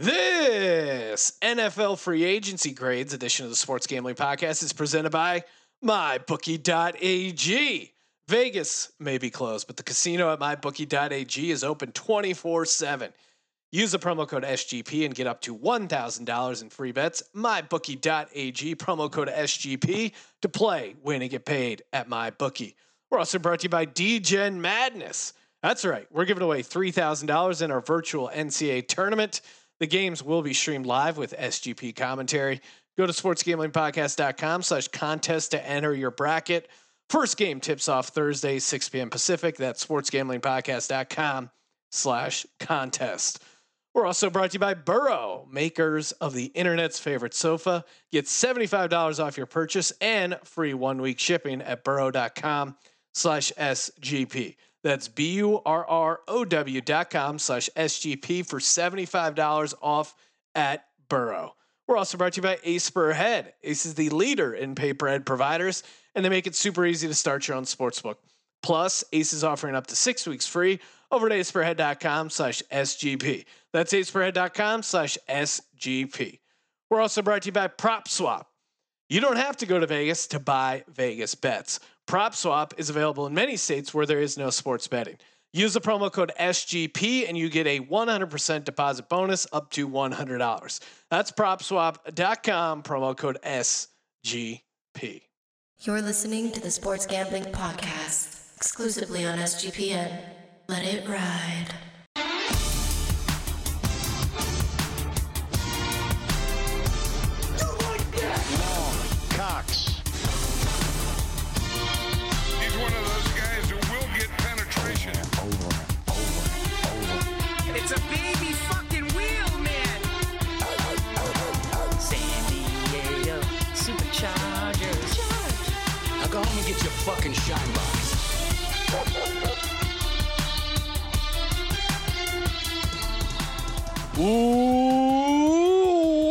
This NFL free agency grades edition of the Sports Gambling Podcast is presented by MyBookie.ag. Vegas may be closed, but the casino at MyBookie.ag is open 24 7. Use the promo code SGP and get up to $1,000 in free bets. MyBookie.ag, promo code SGP to play, win, and get paid at MyBookie. We're also brought to you by DGen Madness. That's right, we're giving away $3,000 in our virtual NCAA tournament. The games will be streamed live with SGP commentary. Go to sportsgamblingpodcast.com slash contest to enter your bracket. First game tips off Thursday, 6 p.m. Pacific. That's sportsgamblingpodcast.com slash contest. We're also brought to you by Burrow, makers of the internet's favorite sofa. Get $75 off your purchase and free one week shipping at burrow.com slash SGP. That's B U R R O W dot com slash SGP for $75 off at Burrow. We're also brought to you by Ace. Ace is the leader in pay per head providers, and they make it super easy to start your own sportsbook. Plus, Ace is offering up to six weeks free over at aceperhead.com slash SGP. That's aceperhead.com slash SGP. We're also brought to you by Prop Swap. You don't have to go to Vegas to buy Vegas bets. PropSwap is available in many states where there is no sports betting. Use the promo code SGP and you get a 100% deposit bonus up to $100. That's propswap.com, promo code SGP. You're listening to the Sports Gambling Podcast, exclusively on SGPN. Let it ride. Fucking shine box. Ooh,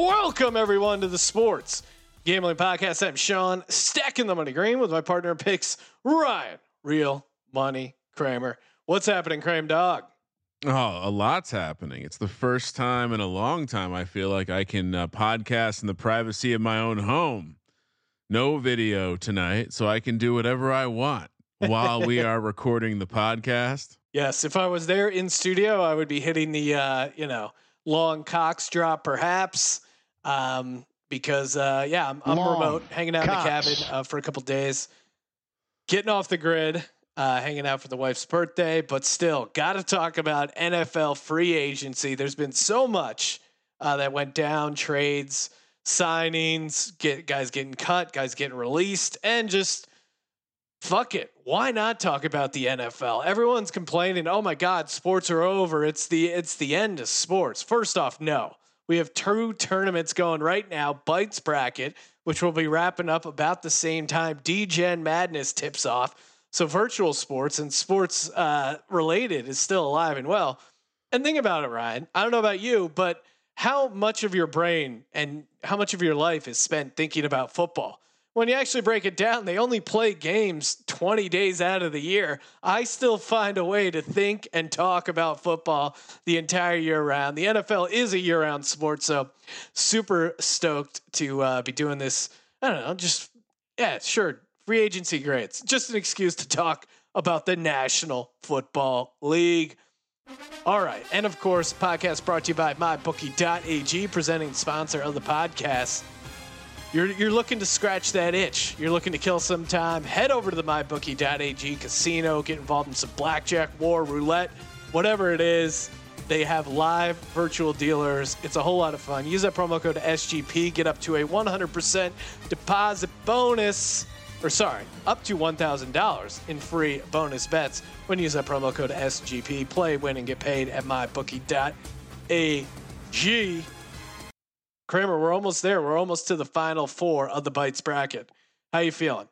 welcome everyone to the Sports Gambling Podcast. I'm Sean, stacking the money green with my partner picks, Ryan, real money Kramer. What's happening, Kramer Dog? Oh, a lot's happening. It's the first time in a long time I feel like I can uh, podcast in the privacy of my own home. No video tonight, so I can do whatever I want while we are recording the podcast. Yes, if I was there in studio, I would be hitting the uh, you know long Cox drop, perhaps. Um, because uh, yeah, I'm, I'm remote, hanging out in the cabin uh, for a couple days, getting off the grid, uh, hanging out for the wife's birthday. But still, got to talk about NFL free agency. There's been so much uh, that went down, trades, signings, get guys getting cut, guys getting released, and just fuck it. Why not talk about the NFL? Everyone's complaining, "Oh my god, sports are over. It's the it's the end of sports." First off, no. We have two tournaments going right now, Bites bracket, which will be wrapping up about the same time DGen Madness tips off. So virtual sports and sports uh, related is still alive and well. And think about it, Ryan. I don't know about you, but how much of your brain and how much of your life is spent thinking about football? When you actually break it down, they only play games 20 days out of the year. I still find a way to think and talk about football the entire year round. The NFL is a year round sport, so super stoked to uh, be doing this. I don't know, just, yeah, sure, free agency grades. Just an excuse to talk about the National Football League. All right. And of course, podcast brought to you by MyBookie.ag, presenting sponsor of the podcast. You're, you're looking to scratch that itch. You're looking to kill some time. Head over to the MyBookie.ag casino, get involved in some blackjack, war, roulette, whatever it is. They have live virtual dealers. It's a whole lot of fun. Use that promo code SGP, get up to a 100% deposit bonus or sorry, up to $1,000 in free bonus bets when you use that promo code SGP. Play, win, and get paid at mybookie.ag. Kramer, we're almost there. We're almost to the final four of the Bites bracket. How you feeling?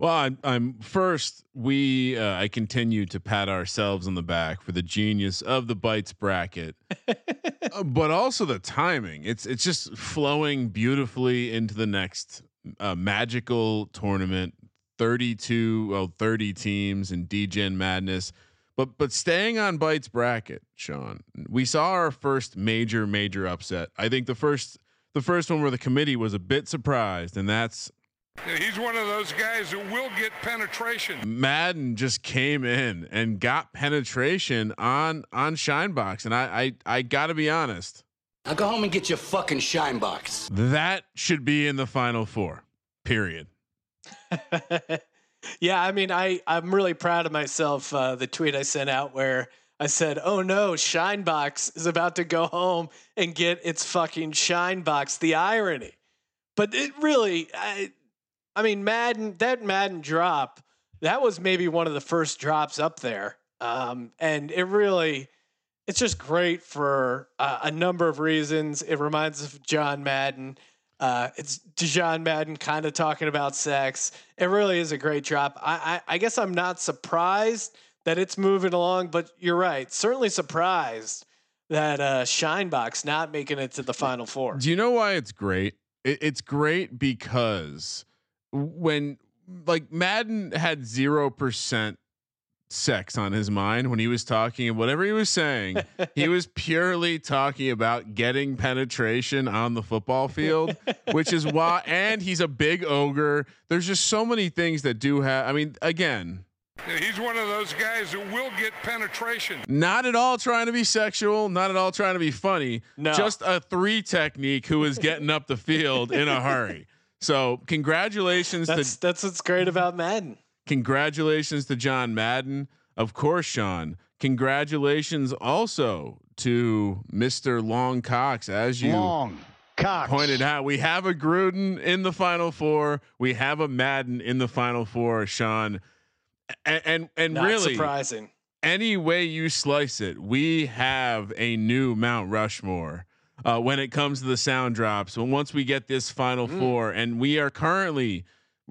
Well, I'm, I'm first. We uh, I continue to pat ourselves on the back for the genius of the bites bracket, uh, but also the timing. It's it's just flowing beautifully into the next uh, magical tournament. 32, well, 30 teams in DGen Madness. But but staying on Bites bracket, Sean, we saw our first major major upset. I think the first the first one where the committee was a bit surprised, and that's He's one of those guys who will get penetration. Madden just came in and got penetration on on Shinebox, and I I, I got to be honest, Now go home and get your fucking shine box. that should be in the final four. Period. yeah, I mean, I I'm really proud of myself. Uh, the tweet I sent out where I said, "Oh no, Shinebox is about to go home and get its fucking Shine Box." The irony, but it really, I, I mean, Madden that Madden drop that was maybe one of the first drops up there, um, and it really. It's just great for uh, a number of reasons. It reminds us of John Madden. Uh, it's John Madden kind of talking about sex. It really is a great drop. I, I, I guess I'm not surprised that it's moving along, but you're right. Certainly surprised that uh, Shinebox not making it to the final four. Do you know why it's great? It, it's great because when like Madden had zero percent sex on his mind when he was talking and whatever he was saying, he was purely talking about getting penetration on the football field, which is why and he's a big ogre. There's just so many things that do have I mean, again, He's one of those guys who will get penetration. not at all trying to be sexual, not at all trying to be funny. No. Just a three technique who is getting up the field in a hurry. So congratulations That's to that's what's great about Madden. Congratulations to John Madden. Of course, Sean. Congratulations also to Mr. Long Cox, as you Long Cox. pointed out. We have a Gruden in the final four. We have a Madden in the final four, Sean. And and, and Not really surprising. any way you slice it, we have a new Mount Rushmore uh, when it comes to the sound drops. When once we get this final four, and we are currently,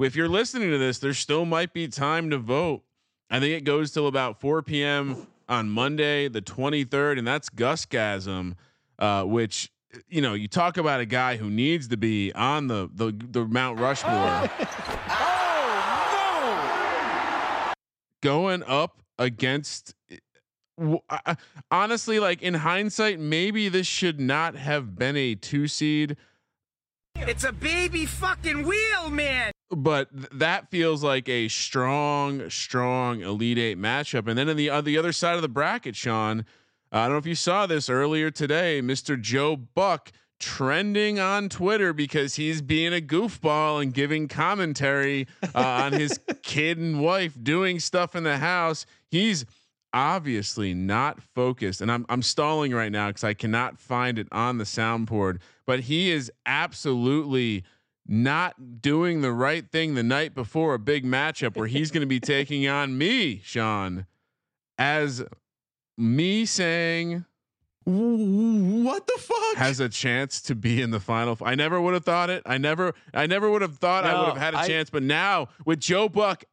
if you're listening to this, there still might be time to vote. I think it goes till about 4 p.m. on Monday, the 23rd, and that's Gusgasm, uh, which you know you talk about a guy who needs to be on the the, the Mount Rushmore. Oh. oh no! Going up against w- I- I- honestly like in hindsight maybe this should not have been a 2 seed It's a baby fucking wheel, man. but th- that feels like a strong strong elite 8 matchup and then on the on the other side of the bracket Sean I don't know if you saw this earlier today Mr. Joe Buck trending on Twitter because he's being a goofball and giving commentary uh, on his kid and wife doing stuff in the house. He's obviously not focused, and I'm I'm stalling right now because I cannot find it on the soundboard. But he is absolutely not doing the right thing the night before a big matchup where he's going to be taking on me, Sean, as me saying What the fuck? has a chance to be in the final. I never would have thought it. I never, I never would have thought I would have had a I- chance. But now with Joe Buck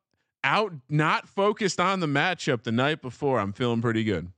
out, not focused on the matchup the night before, I'm feeling pretty good.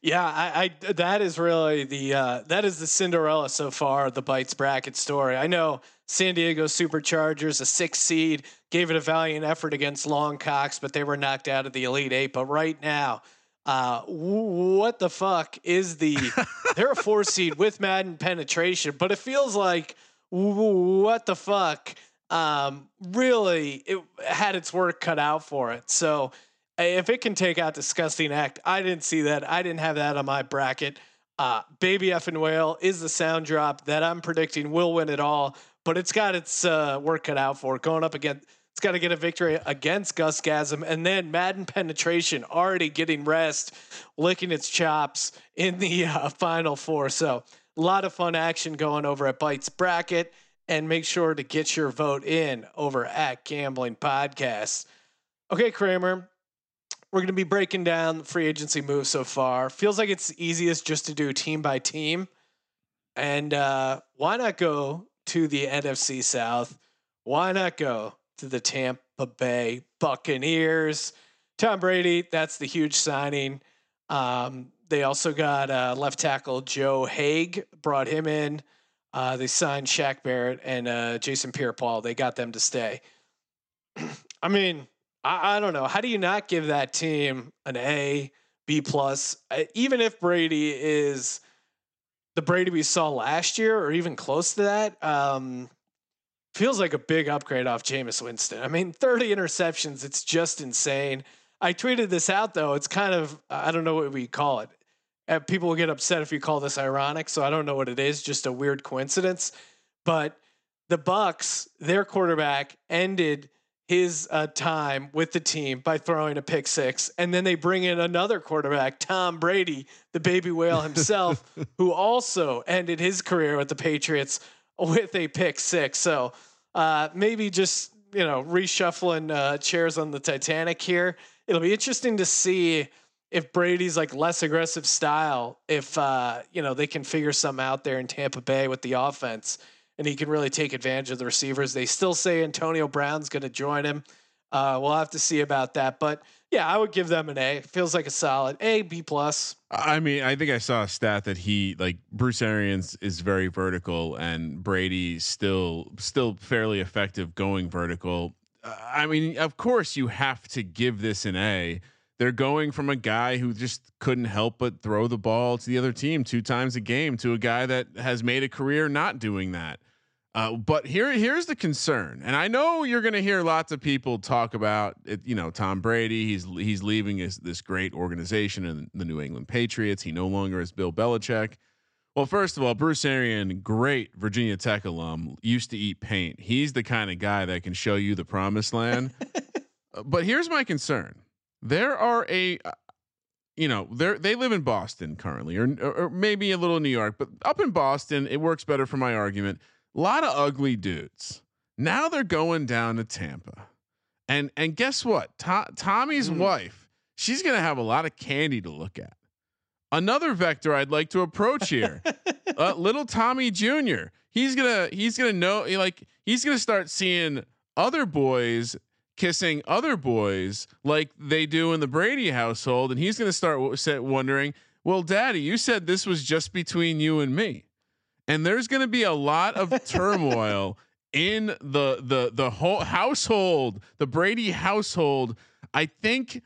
Yeah, I, I that is really the uh, that is the Cinderella so far, the Bites bracket story. I know San Diego Superchargers, a six seed, gave it a valiant effort against Long Cox, but they were knocked out of the Elite Eight. But right now, uh, what the fuck is the? they're a four seed with Madden penetration, but it feels like what the fuck. Um, really, it had its work cut out for it. So if it can take out disgusting act, I didn't see that. I didn't have that on my bracket. Uh, Baby F and Whale is the sound drop that I'm predicting will win it all, but it's got its uh, work cut out for it. Going up against, it's got to get a victory against Gus Gasm, and then Madden Penetration already getting rest, licking its chops in the uh, final four. So a lot of fun action going over at Bites Bracket, and make sure to get your vote in over at Gambling Podcasts. Okay, Kramer, we're going to be breaking down free agency moves so far. Feels like it's easiest just to do team by team. And uh, why not go to the NFC South? Why not go to the Tampa Bay Buccaneers? Tom Brady, that's the huge signing. Um, they also got uh, left tackle Joe Haeg, brought him in. Uh, they signed Shaq Barrett and uh, Jason Pierre Paul. They got them to stay. I mean, I, I don't know. How do you not give that team an A, B plus, even if Brady is the Brady we saw last year or even close to that? Um, feels like a big upgrade off Jameis Winston. I mean, 30 interceptions, it's just insane. I tweeted this out though. It's kind of I don't know what we call it. People will get upset if you call this ironic, so I don't know what it is. Just a weird coincidence. But the Bucks, their quarterback ended his uh, time with the team by throwing a pick six, and then they bring in another quarterback, Tom Brady, the baby whale himself, who also ended his career with the Patriots with a pick six. So uh, maybe just you know reshuffling uh, chairs on the Titanic here. It'll be interesting to see if Brady's like less aggressive style, if uh, you know they can figure something out there in Tampa Bay with the offense, and he can really take advantage of the receivers. They still say Antonio Brown's going to join him. Uh, we'll have to see about that, but yeah, I would give them an A. Feels like a solid A, B plus. I mean, I think I saw a stat that he like Bruce Arians is very vertical and Brady still still fairly effective going vertical. Uh, I mean, of course you have to give this an A. They're going from a guy who just couldn't help but throw the ball to the other team two times a game to a guy that has made a career not doing that. Uh, but here, here's the concern, and I know you're going to hear lots of people talk about it. You know, Tom Brady, he's he's leaving his, this great organization in the New England Patriots. He no longer is Bill Belichick. Well, first of all, Bruce Arian, great Virginia Tech alum, used to eat paint. He's the kind of guy that can show you the promised land. But here's my concern: there are a, uh, you know, they they live in Boston currently, or or maybe a little New York, but up in Boston, it works better for my argument. A lot of ugly dudes. Now they're going down to Tampa, and and guess what? To- Tommy's Mm. wife, she's gonna have a lot of candy to look at. Another vector I'd like to approach here, uh, little Tommy Jr. He's gonna he's gonna know like he's gonna start seeing other boys kissing other boys like they do in the Brady household, and he's gonna start wondering, well, Daddy, you said this was just between you and me, and there's gonna be a lot of turmoil in the the the whole household, the Brady household. I think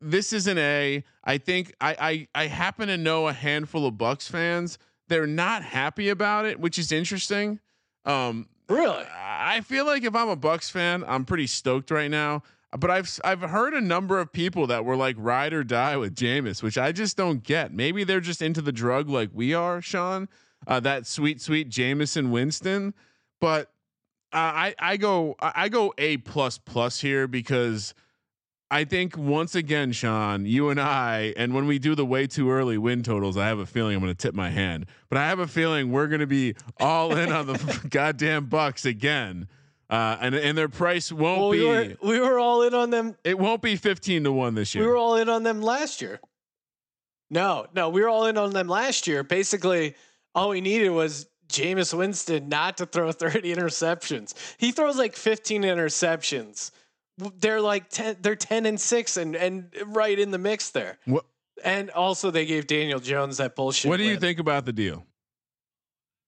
this is an A. I think I, I I happen to know a handful of Bucks fans. They're not happy about it, which is interesting. Um, Really? I feel like if I'm a Bucks fan, I'm pretty stoked right now. But I've I've heard a number of people that were like ride or die with Jameis, which I just don't get. Maybe they're just into the drug like we are, Sean. Uh, that sweet, sweet Jameson Winston. But uh, I I go I go A plus plus here because I think once again, Sean, you and I, and when we do the way too early win totals, I have a feeling I'm going to tip my hand. But I have a feeling we're going to be all in on the goddamn Bucks again, uh, and and their price won't Well, be. we were we were all in on them. it won't be 15 to one this year. We were all in on them last year. No, no, we were all in on them last year. Basically, all we needed was Jameis Winston not to throw 30 interceptions. He throws like 15 interceptions. They're like 10, they're 10 and 6 and and right in the mix there. what And also they gave Daniel Jones that bullshit. What do you win. think about the deal?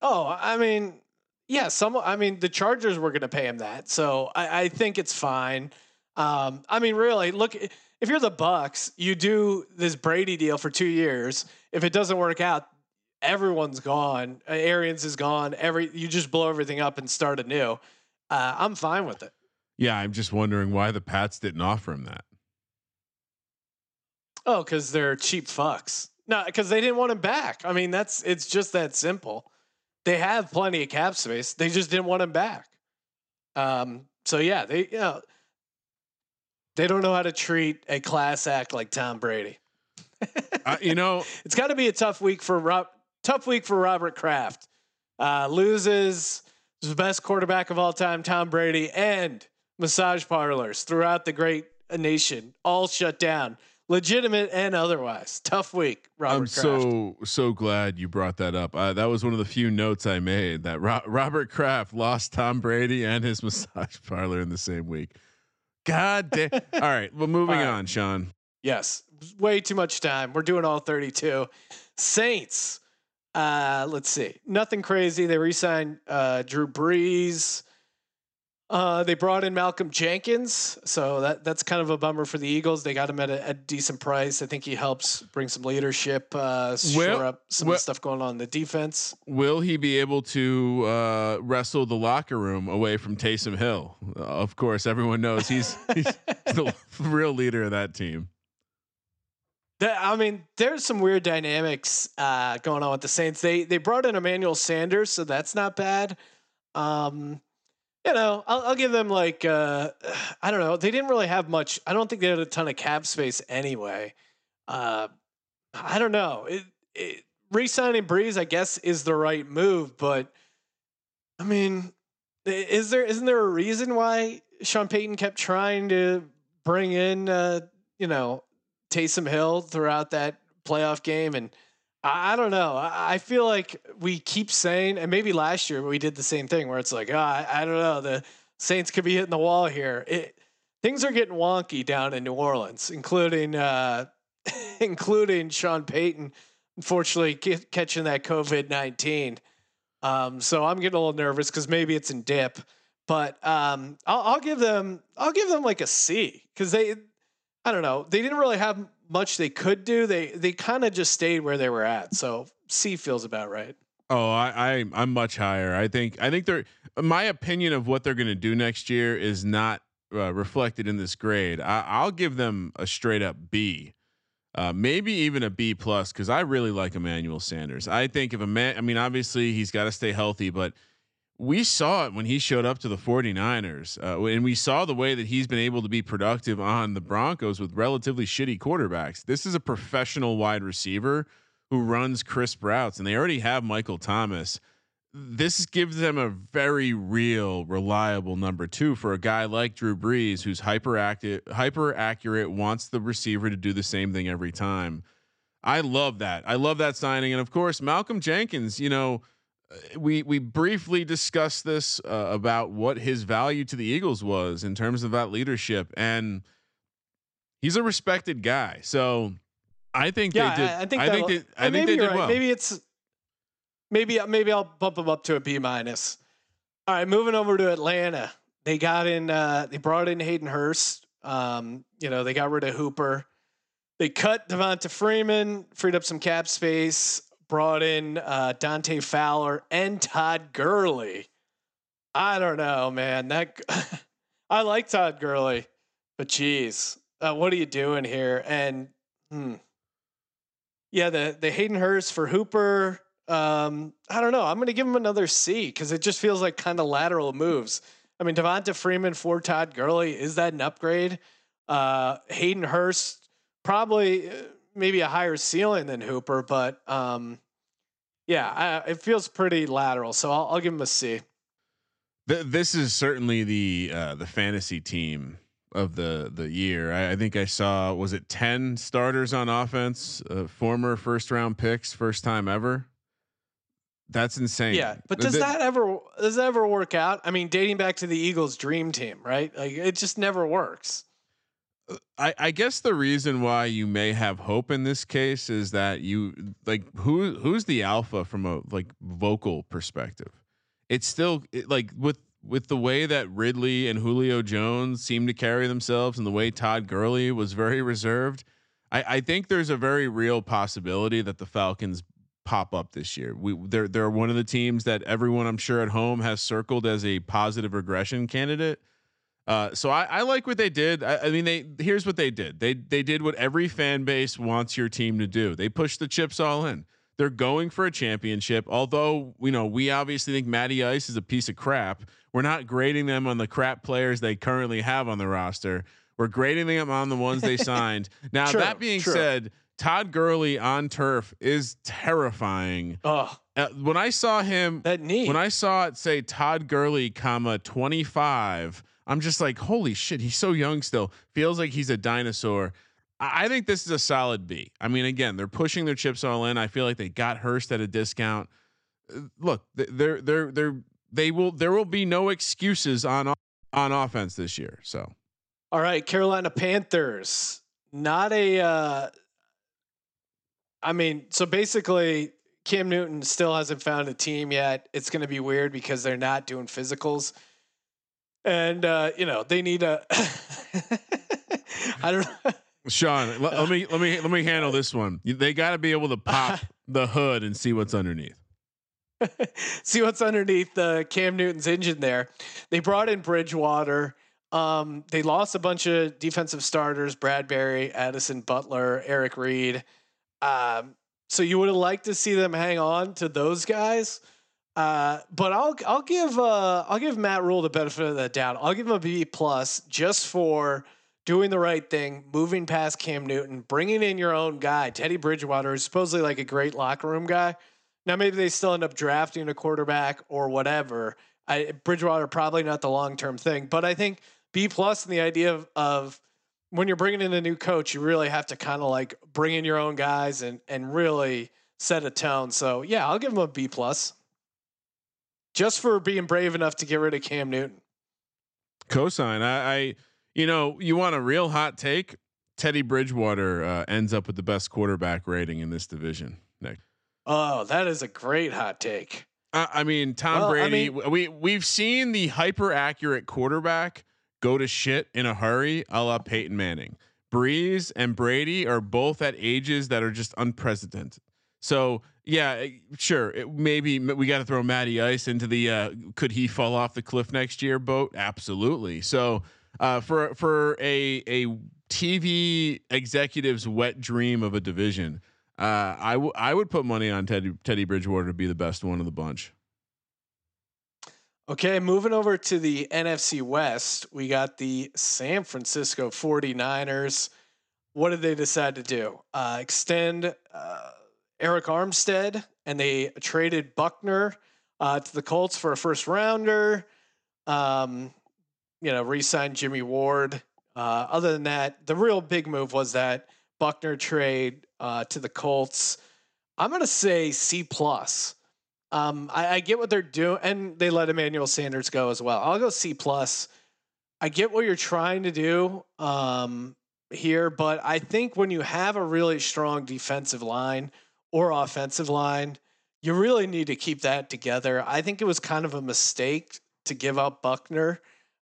Oh, I mean, yeah, some. I mean, the Chargers were going to pay him that, so I, I think it's fine. Um, I mean, really, look, if you're the Bucks, you do this Brady deal for two years. If it doesn't work out, everyone's gone. Arians is gone. Every you just blow everything up and start anew. Uh, I'm fine with it. Yeah, I'm just wondering why the Pats didn't offer him that. Oh, because they're cheap fucks. No, because they didn't want him back. I mean, that's it's just that simple. They have plenty of cap space. They just didn't want him back. Um. So yeah, they you know they don't know how to treat a class act like Tom Brady. Uh, you know, It's got to be a tough week for Rob. Tough week for Robert Kraft. Uh, loses the best quarterback of all time, Tom Brady, and massage parlors throughout the great nation all shut down, legitimate and otherwise. Tough week, Robert I'm Kraft. so so glad you brought that up. Uh, that was one of the few notes I made that Ro- Robert Kraft lost Tom Brady and his massage parlor in the same week. God damn. All right, well, moving right. on, Sean. Yes, way too much time. We're doing all 32. Saints. Uh, let's see. Nothing crazy. They re-signed uh, Drew Brees. Uh, they brought in Malcolm Jenkins, so that that's kind of a bummer for the Eagles. They got him at a, a decent price. I think he helps bring some leadership, uh, shore up some the stuff going on in the defense. Will he be able to uh, wrestle the locker room away from Taysom Hill? Uh, of course, everyone knows he's, he's the real leader of that team. I mean, there's some weird dynamics uh, going on with the Saints. They they brought in Emmanuel Sanders, so that's not bad. Um, you know, I'll, I'll give them like uh, I don't know. They didn't really have much. I don't think they had a ton of cap space anyway. Uh, I don't know. It, it, re-signing Brees, I guess, is the right move, but I mean, is there isn't there a reason why Sean Payton kept trying to bring in uh, you know Taysom Hill throughout that playoff game. And I, don't know. I, feel like we keep saying, and maybe last year we did the same thing where it's like, oh, I, I don't know. The Saints could be hitting the wall here. It, things are getting wonky down in New Orleans, including, uh, including Sean Payton, unfortunately ca- catching that COVID 19. Um, so I'm getting a little nervous because maybe it's in dip, but um, I'll, I'll give them I'll give them like a C because they I don't know they didn't really have much they could do they they kind of just stayed where they were at so C feels about right. Oh, I, I I'm much higher. I think I think they're my opinion of what they're going to do next year is not uh, reflected in this grade. I, I'll give them a straight up B, uh, maybe even a B plus because I really like Emmanuel Sanders. I think if a man, I mean, obviously he's got to stay healthy, but we saw it when he showed up to the 49ers, uh, and we saw the way that he's been able to be productive on the Broncos with relatively shitty quarterbacks. This is a professional wide receiver who runs crisp routes, and they already have Michael Thomas. This gives them a very real, reliable number two for a guy like Drew Brees, who's hyper active, hyper accurate, wants the receiver to do the same thing every time. I love that. I love that signing, and of course, Malcolm Jenkins. You know, we we briefly discussed this uh, about what his value to the Eagles was in terms of that leadership, and he's a respected guy. So I think Yeah, they did. I, I think I think they, I think maybe they did right. well. Maybe it's maybe maybe I'll bump them up to a B minus. All right, moving over to Atlanta. They got in. Uh, they brought in Hayden Hurst. Um, you know, they got rid of Hooper. They cut Devonta Freeman, freed up some cap space. Brought in uh, Dante Fowler and Todd Gurley. I don't know, man. That I like Todd Gurley, but geez, uh, what are you doing here? And hmm, yeah, the the Hayden Hurst for Hooper. Um, I don't know. I'm going to give him another C because it just feels like kind of lateral moves. I mean, Devonta Freeman for Todd Gurley is that an upgrade? Uh, Hayden Hurst probably uh, maybe a higher ceiling than Hooper, but um, yeah, I, it feels pretty lateral. So I'll, I'll give him a C. Th- this is certainly the uh, the fantasy team of the the year. I, I think I saw was it ten starters on offense, uh, former first round picks, first time ever. That's insane. Yeah, but does th- that ever does that ever work out? I mean, dating back to the Eagles' dream team, right? Like it just never works. Uh, I, I guess the reason why you may have hope in this case is that you like who who's the alpha from a like vocal perspective. It's still it, like with with the way that Ridley and Julio Jones seem to carry themselves and the way Todd Gurley was very reserved. I, I think there's a very real possibility that the Falcons pop up this year. We they're they're one of the teams that everyone I'm sure at home has circled as a positive regression candidate. Uh, so I, I like what they did. I, I mean, they here's what they did. They they did what every fan base wants your team to do. They pushed the chips all in. They're going for a championship. Although you know we obviously think Matty Ice is a piece of crap. We're not grading them on the crap players they currently have on the roster. We're grading them on the ones they signed. Now True, that being true. said, Todd Gurley on turf is terrifying. Oh, Uh, when I saw him that knee. when I saw it say Todd Gurley, comma 25, I'm just like, holy shit, he's so young still. Feels like he's a dinosaur. I I think this is a solid B. I mean, again, they're pushing their chips all in. I feel like they got Hurst at a discount. Uh, Look, they're they're they're they will there will be no excuses on on offense this year. So All right, Carolina Panthers. Not a. Uh, I mean, so basically, Cam Newton still hasn't found a team yet. It's going to be weird because they're not doing physicals. And uh, you know they need a. I don't know. Sean, let, let me let me let me handle this one. They got to be able to pop the hood and see what's underneath. see what's underneath the Cam Newton's engine there. They brought in Bridgewater. Um, they lost a bunch of defensive starters: Bradbury, Addison, Butler, Eric Reid. Um, so you would have liked to see them hang on to those guys. Uh, but I'll I'll give uh, I'll give Matt Rhule the benefit of the doubt. I'll give him a B plus just for doing the right thing, moving past Cam Newton, bringing in your own guy, Teddy Bridgewater, who's supposedly like a great locker room guy. Now maybe they still end up drafting a quarterback or whatever. I, Bridgewater probably not the long term thing, but I think B and the idea of, of when you're bringing in a new coach, you really have to kind of like bring in your own guys and and really set a tone. So yeah, I'll give him a B plus, just for being brave enough to get rid of Cam Newton. Cosign. I, I you know, you want a real hot take? Teddy Bridgewater uh, ends up with the best quarterback rating in this division. Nick. Oh, that is a great hot take. I, I mean, Tom Well, I Brady. mean- we we've seen the hyper accurate quarterback go to shit in a hurry, a la Peyton Manning. Brees and Brady are both at ages that are just unprecedented. So yeah, eh, sure. It, maybe we got to throw Matty Ice into the uh, could he fall off the cliff next year boat? Absolutely. So uh, for for a a TV executive's wet dream of a division, uh, I w- I would put money on Teddy Teddy Bridgewater to be the best one of the bunch. Okay, moving over to the NFC West, we got the San Francisco 49ers. What did they decide to do? Uh, extend uh, Arik Armstead, and they traded Buckner uh, to the Colts for a first rounder. Um, you know, re-signed Jimmy Ward. Uh, other than that, the real big move was that Buckner trade uh, to the Colts. I'm gonna say C plus. Um, I, I get what they're doing, and they let Emmanuel Sanders go as well. I'll go C plus. I get what you're trying to do um, here, but I think when you have a really strong defensive line or offensive line, you really need to keep that together. I think it was kind of a mistake to give up Buckner,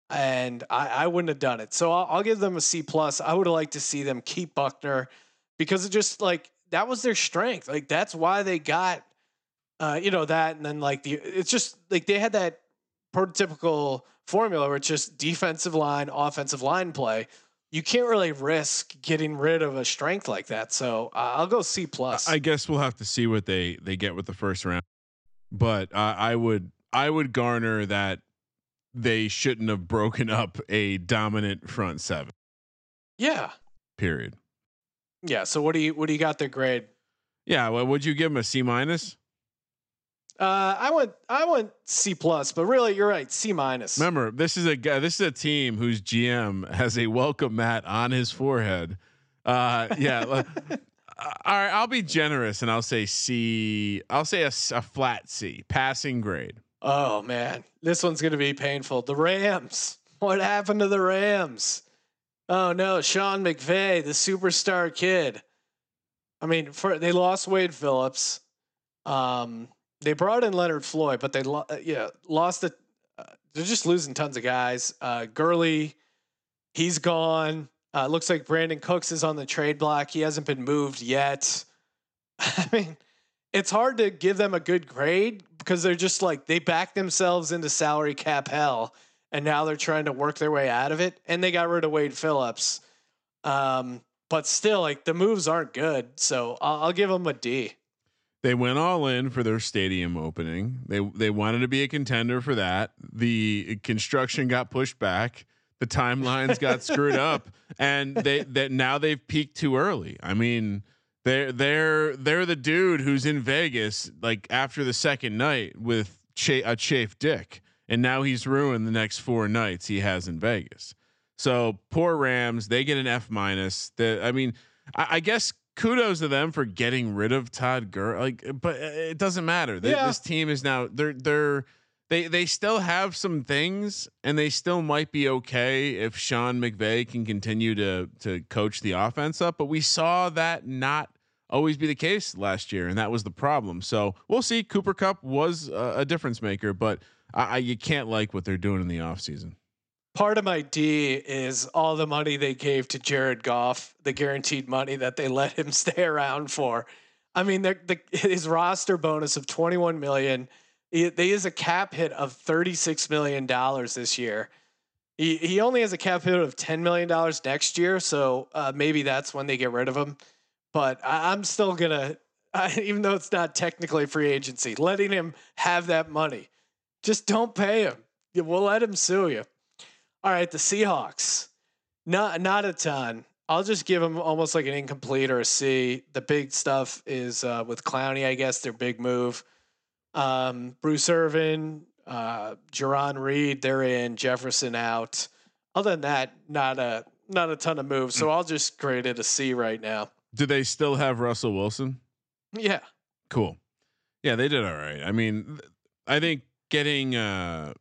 and I, I wouldn't have done it. So I'll, I'll give them a C plus. I would have liked to see them keep Buckner because it just like that was their strength. Like that's why they got uh, you know that, and then like the it's just like they had that prototypical formula where it's just defensive line, offensive line play. You can't really risk getting rid of a strength like that. So uh, I'll go C plus. I guess we'll have to see what they they get with the first round, but uh, I would I would garner that they shouldn't have broken up a dominant front seven. yeah, Period. yeah. So what do you what do you got their grade? Yeah. Well, would you give them a C minus? Uh, I went I went C plus, but really you're right, C minus. Remember, this is a guy. This is a team whose GM has a welcome mat on his forehead. Uh, yeah. uh, all right, I'll be generous and I'll say C. I'll say a flat C, passing grade. Oh man, this one's gonna be painful. The Rams. What happened to the Rams? Oh no, Sean McVay, the superstar kid. I mean, for they lost Wade Phillips. Um, they brought in Leonard Floyd, but they lo- uh, yeah lost it. Uh, they're just losing tons of guys. Uh, Gurley, he's gone. Uh, looks like Brandin Cooks is on the trade block. He hasn't been moved yet. I mean, it's hard to give them a good grade because they're just like they backed themselves into salary cap hell, and now they're trying to work their way out of it. And they got rid of Wade Phillips, um, but still, like the moves aren't good. So I'll, I'll give them a D. They went all in for their stadium opening. They they wanted to be a contender for that. The construction got pushed back. The timelines got screwed up, and they that now they've peaked too early. I mean, they're they're they're the dude who's in Vegas like after the second night with cha- a chafed dick, and now he's ruined the next four nights he has in Vegas. So poor Rams, they get an F minus. The I mean, I, I guess kudos to them for getting rid of Todd Gurley. Like, but uh, it doesn't matter. They, Yeah. This team is now they're they're they they still have some things, and they still might be okay if Sean McVay can continue to to coach the offense up. But we saw that not always be the case last year, and that was the problem. So we'll see. Cooper Kupp was a, a difference maker, but I, I, you can't like what they're doing in the offseason. Part of my D is all the money they gave to Jared Goff, the guaranteed money that they let him stay around for. I mean, the, his roster bonus of 21 million, he, they a cap hit of 36 million dollars this year. He he only has a cap hit of 10 million dollars next year, so uh, maybe that's when they get rid of him. But I, I'm still gonna, I, even though it's not technically free agency, letting him have that money. Just don't pay him. We'll let him sue you. All right, the Seahawks. Not not a ton. I'll just give them almost like an incomplete or a C. The big stuff is uh, with Clowney, I guess, their big move. Um, Bruce Irvin, uh, Jarran Reed, they're in. Jefferson out. Other than that, not a not a ton of moves. So I'll just grade it a C right now. Do they still have Russell Wilson? Yeah. Cool. Yeah, they did all right. I mean, I think getting uh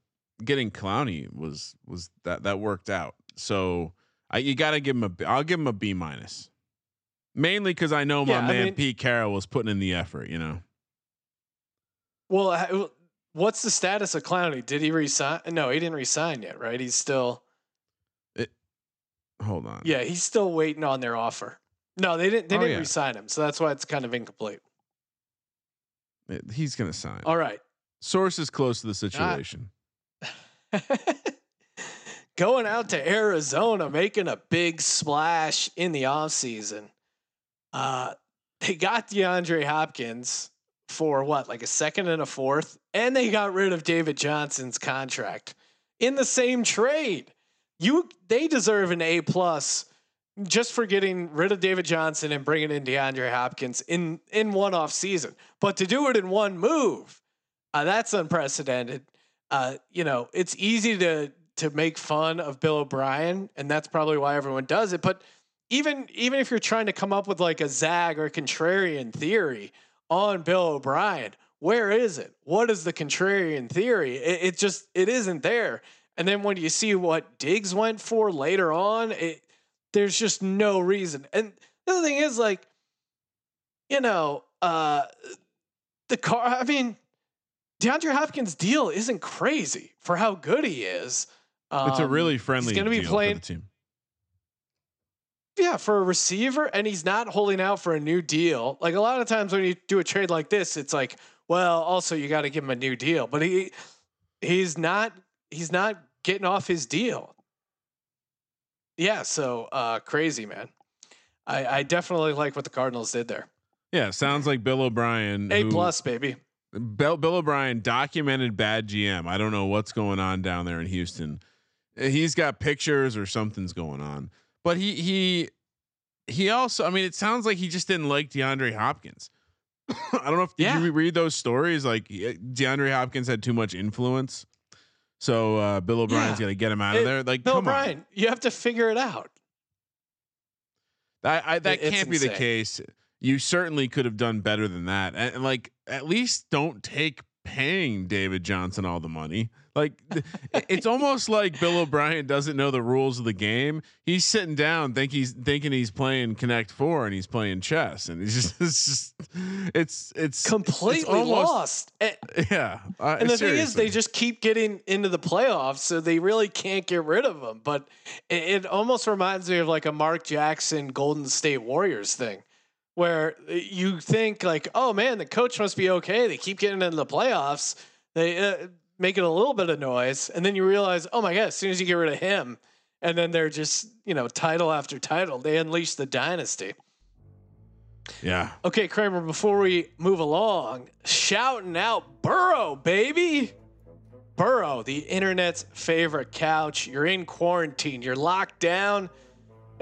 getting Clowney was was that that worked out. So I you got to give him a B. I'll give him a B minus. Mainly because I know my Yeah, I man mean- Pete Carroll was putting in the effort. You know. Well, what's the status of Clowney? Did he resign? No, he didn't resign yet, right? He's still Hold on. yeah, he's still waiting on their offer. No, they didn't. They Oh, didn't yeah. resign him, so that's why it's kind of incomplete. It- He's gonna sign. All right. Sources close to the ah. situation. Going out to Arizona, making a big splash in the offseason. Uh, they got DeAndre Hopkins for what, like a second and a fourth, and they got rid of David Johnson's contract in the same trade. You, they deserve an A plus just for getting rid of David Johnson and bringing in DeAndre Hopkins in in one off season. But to do it in one move, uh, that's unprecedented. Uh, you know, it's easy to to make fun of Bill O'Brien, and that's probably why everyone does it. But even even if you're trying to come up with like a zag or contrarian theory on Bill O'Brien, where is it? What is the contrarian theory? It, it just it isn't there. And then when you see what Diggs went for later on, it there's just no reason. And the other thing is like, you know, uh the car. I mean, DeAndre Hopkins' deal isn't crazy for how good he is. it's a Um, really friendly. He's going to be deal playing, for the team. yeah, for a receiver, and he's not holding out for a new deal. Like a lot of times when you do a trade like this, it's like, well, also you got to give him a new deal, but he he's not he's not getting off his deal. Yeah, so uh, crazy man. I, I definitely like what the Cardinals did there. Yeah, sounds like Bill O'Brien. A who- plus, baby. Bill, Bill O'Brien documented bad GM. I don't know what's going on down there in Houston. He's got pictures or something's going on. But he he he also. I mean, it sounds like he just didn't like DeAndre Hopkins. I don't know if did Yeah. you read those stories. Like DeAndre Hopkins had too much influence, so uh, Bill O'Brien's Yeah. to get him out It- of there. Like, Bill come on. O'Brien, you have to figure it out. I, I, that It- can't be the case. You certainly could have done better than that. And, like, at least don't take paying David Johnson all the money. Like, it's almost like Bill O'Brien doesn't know the rules of the game. He's sitting down, think he's thinking he's playing Connect Four and he's playing chess, and he's just, it's just, it's, it's Completely it's almost- lost. And, Yeah, uh, and the thing is, they just keep getting into the playoffs, so they really can't get rid of him. But it, it almost reminds me of like a Mark Jackson Golden State Warriors thing, where you think like, oh man, the coach must be okay. They keep getting into the playoffs. They uh, making a little bit of noise, and then you realize, oh my god, as soon as you get rid of him, and then they're just you know title after title, they unleash the dynasty. yeah. Okay, Kramer, before we move along, shouting out Burrow, baby. Burrow, the internet's favorite couch. You're in quarantine, you're locked down.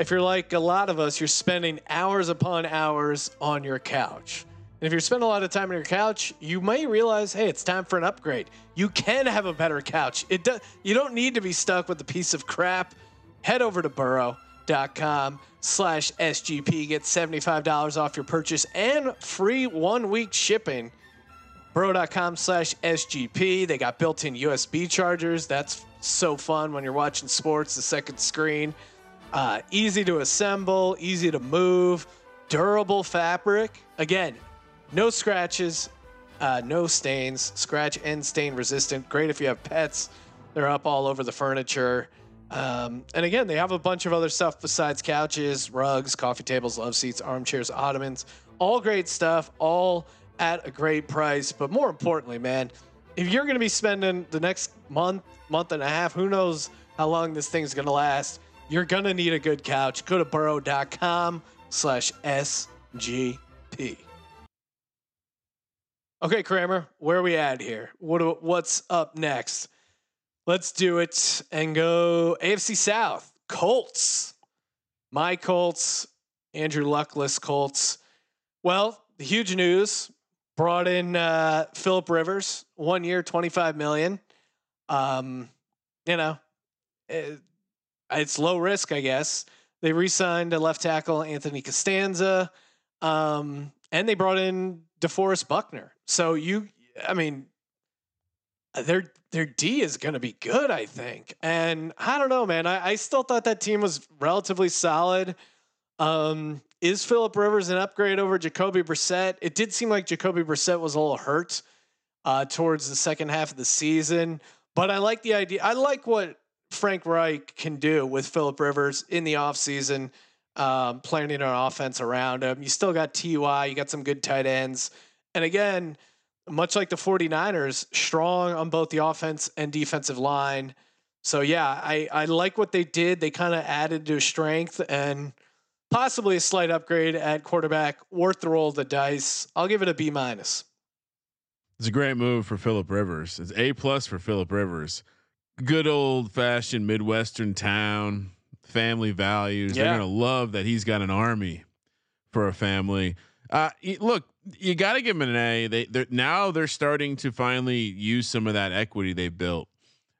If you're like a lot of us, you're spending hours upon hours on your couch. And if you're spending a lot of time on your couch, you may realize, hey, it's time for an upgrade. You can have a better couch. It does. You don't need to be stuck with a piece of crap. Head over to burrow.com slash SGP. Get $75 off your purchase and free one week shipping. Burrow.com slash SGP. They got built in USB chargers. That's so fun when you're watching sports, the second screen. Uh, easy to assemble, easy to move, durable fabric. Again, no scratches, uh, no stains, scratch and stain resistant. Great if you have pets. They're up all over the furniture. Um, and again, they have a bunch of other stuff besides couches, rugs, coffee tables, love seats, armchairs, ottomans. All great stuff, all at a great price. But more importantly, man, if you're going to be spending the next month, month and a half, who knows how long this thing's going to last, you're to need a good couch. Go to burrow.com slash SGP. Okay, Kramer, where are we at here? What what's up next? Let's do it and go AFC South. Colts. My Colts, Andrew Luckless Colts. Well, the huge news brought in uh, Philip Rivers, one year, 25 million. Um, you know, it, it's low risk, I guess. They re signed a left tackle, Anthony Castonzo, um, and they brought in DeForest Buckner. So you, I mean, their their D is going to be good, I think. And I don't know, man. I, I still thought that team was relatively solid. Um, is Philip Rivers an upgrade over Jacoby Brissett? It did seem like Jacoby Brissett was a little hurt uh, towards the second half of the season, but I like the idea. I like what Frank Reich can do with Philip Rivers in the offseason, um, planning an offense around him. You still got TY, you got some good tight ends. And again, much like the 49ers, strong on both the offense and defensive line. So yeah, I, I like what they did. They kind of added to strength and possibly a slight upgrade at quarterback. Worth the roll of the dice. I'll give it a B minus. It's a great move for Philip Rivers. It's A plus for Philip Rivers. Good old fashioned Midwestern town, family values. Yeah. They're gonna love that he's got an army for a family. Uh, look, you got to give him an A. They they're, now they're starting to finally use some of that equity they built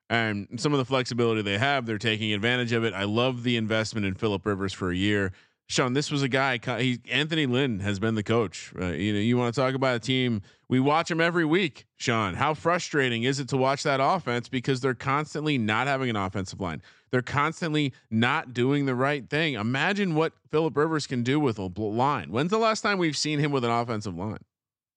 and some of the flexibility they have. They're taking advantage of it. I love the investment in Philip Rivers for a year. Sean, this was a guy. He, Anthony Lynn has been the coach. You know, you want to talk about a team. We watch them every week. Sean, how frustrating is it to watch that offense because they're constantly not having an offensive line. They're constantly not doing the right thing. Imagine what Philip Rivers can do with a line. When's the last time we've seen him with an offensive line?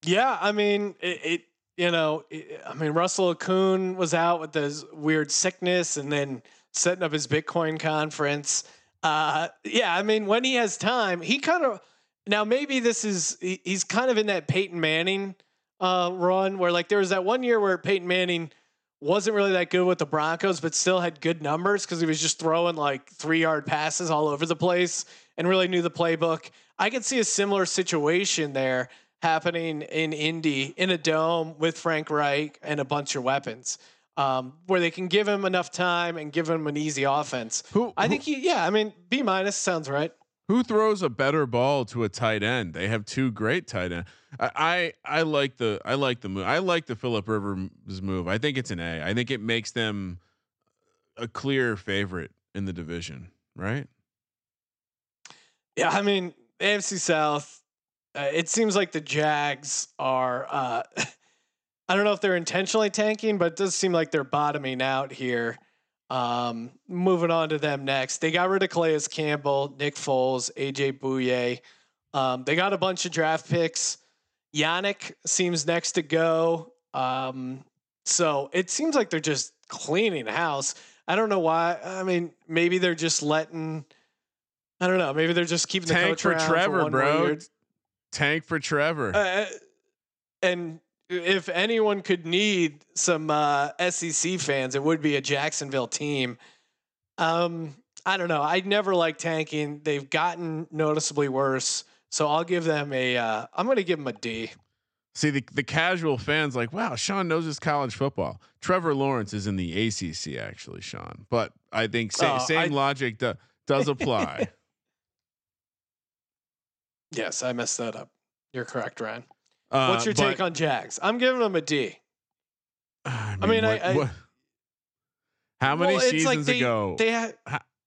Yeah, I mean it. it you know, it, I mean Russell Okung was out with this weird sickness, and then setting up his Bitcoin conference. Uh, yeah, I mean when he has time, he kind of now maybe this is he, he's kind of in that Peyton Manning uh, run where like there was that one year where Peyton Manning wasn't really that good with the Broncos, but still had good numbers because he was just throwing like three yard passes all over the place and really knew the playbook. I could see a similar situation there happening in Indy in a dome with Frank Reich and a bunch of weapons. Um, where they can give him enough time and give him an easy offense. Who- I who- think he, yeah, I mean, B minus sounds right. Who throws a better ball to a tight end? They have two great tight end. I, I I like the I like the move. I like the Philip Rivers move. I think it's an A. I think it makes them a clear favorite in the division. Right? Yeah, I mean, AFC South. Uh, it seems like the Jags are. Uh, I don't know if they're intentionally tanking, but it does seem like they're bottoming out here. Um, moving on to them next, they got rid of Calais Campbell, Nick Foles, AJ Bouye. Um, they got a bunch of draft picks. Yannick seems next to go. Um, so it seems like they're just cleaning house. I don't know why. I mean, maybe they're just letting. I don't know. Maybe they're just keeping the Tank coach for Trevor, for bro. Tank for Trevor. Uh, and if anyone could need some uh, SEC fans, it would be a Jacksonville team. Um, I don't know. I never like tanking. They've gotten noticeably worse. So I'll give them a. Uh, I'm going to give them a D. See the the casual fans like, wow, Sean knows his college football. Trevor Lawrence is in the ACC actually, Sean. But I think sa- Oh, same I- logic do- does apply. Yes, I messed that up. You're correct, Ryan. Uh, What's your but- take on Jags? I'm giving them a D. I mean, I- what- I- what- how many Well, seasons like they, ago? They had,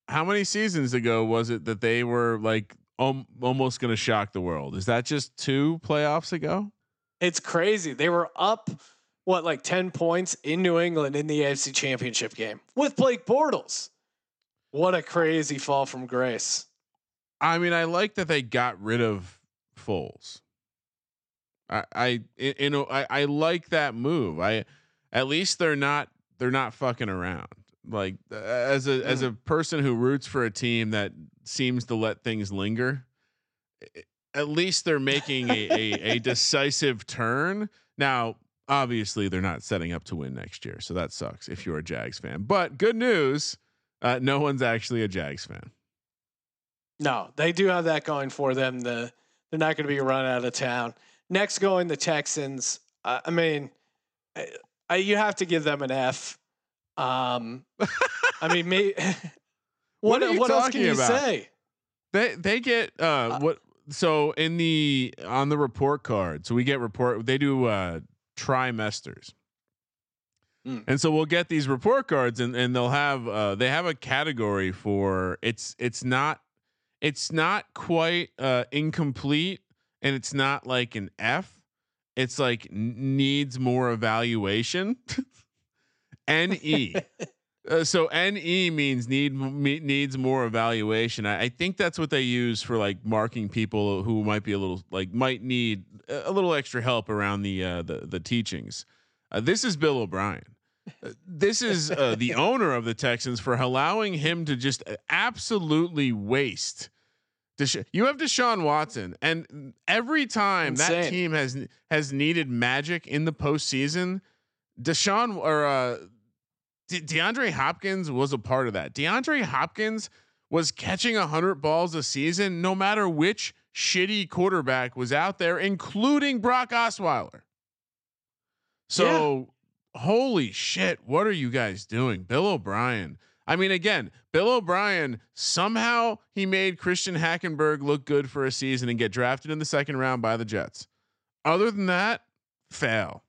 how many seasons ago was it that they were like um, almost going to shock the world? Is that just two playoffs ago? It's crazy. They were up what like 10 points in New England in the AFC Championship game with Blake Bortles. What a crazy fall from grace. I mean, I like that they got rid of Foles. I, I, you know, I, I like that move. I, at least they're not, they're not fucking around. Like uh, as a as a person who roots for a team that seems to let things linger, at least they're making a, a, a decisive turn. Now, obviously, they're not setting up to win next year, so that sucks if you're a Jags fan. But good news, uh, no one's actually a Jags fan. No, they do have that going for them. The they're not going to be run out of town. Next, going the Texans. Uh, I mean, I, I, you have to give them an F. Um, I mean, me. What what what else can you about? say? They they get uh, what so in the on the report card. So we get report they do uh trimesters. Mm. And so we'll get these report cards and and they'll have uh they have a category for it's it's not it's not quite uh incomplete and it's not like an F. It's like needs more evaluation. NE. Uh, so NE means need me, needs more evaluation. I, I think that's what they use for like marking people who might be a little like might need a little extra help around the uh, the the teachings. Uh, this is Bill O'Brien. Uh, This is uh, the owner of the Texans for allowing him to just absolutely waste. Desha- you have Deshaun Watson, and every time that team has has needed magic in the postseason, Deshaun or uh, De- DeAndre Hopkins was a part of that. DeAndre Hopkins was catching 100 balls a season, no matter which shitty quarterback was out there, including Brock Osweiler. So, holy shit, what are you guys doing? Bill O'Brien. I mean, again, Bill O'Brien somehow he made Christian Hackenberg look good for a season and get drafted in the second round by the Jets. Other than that, fail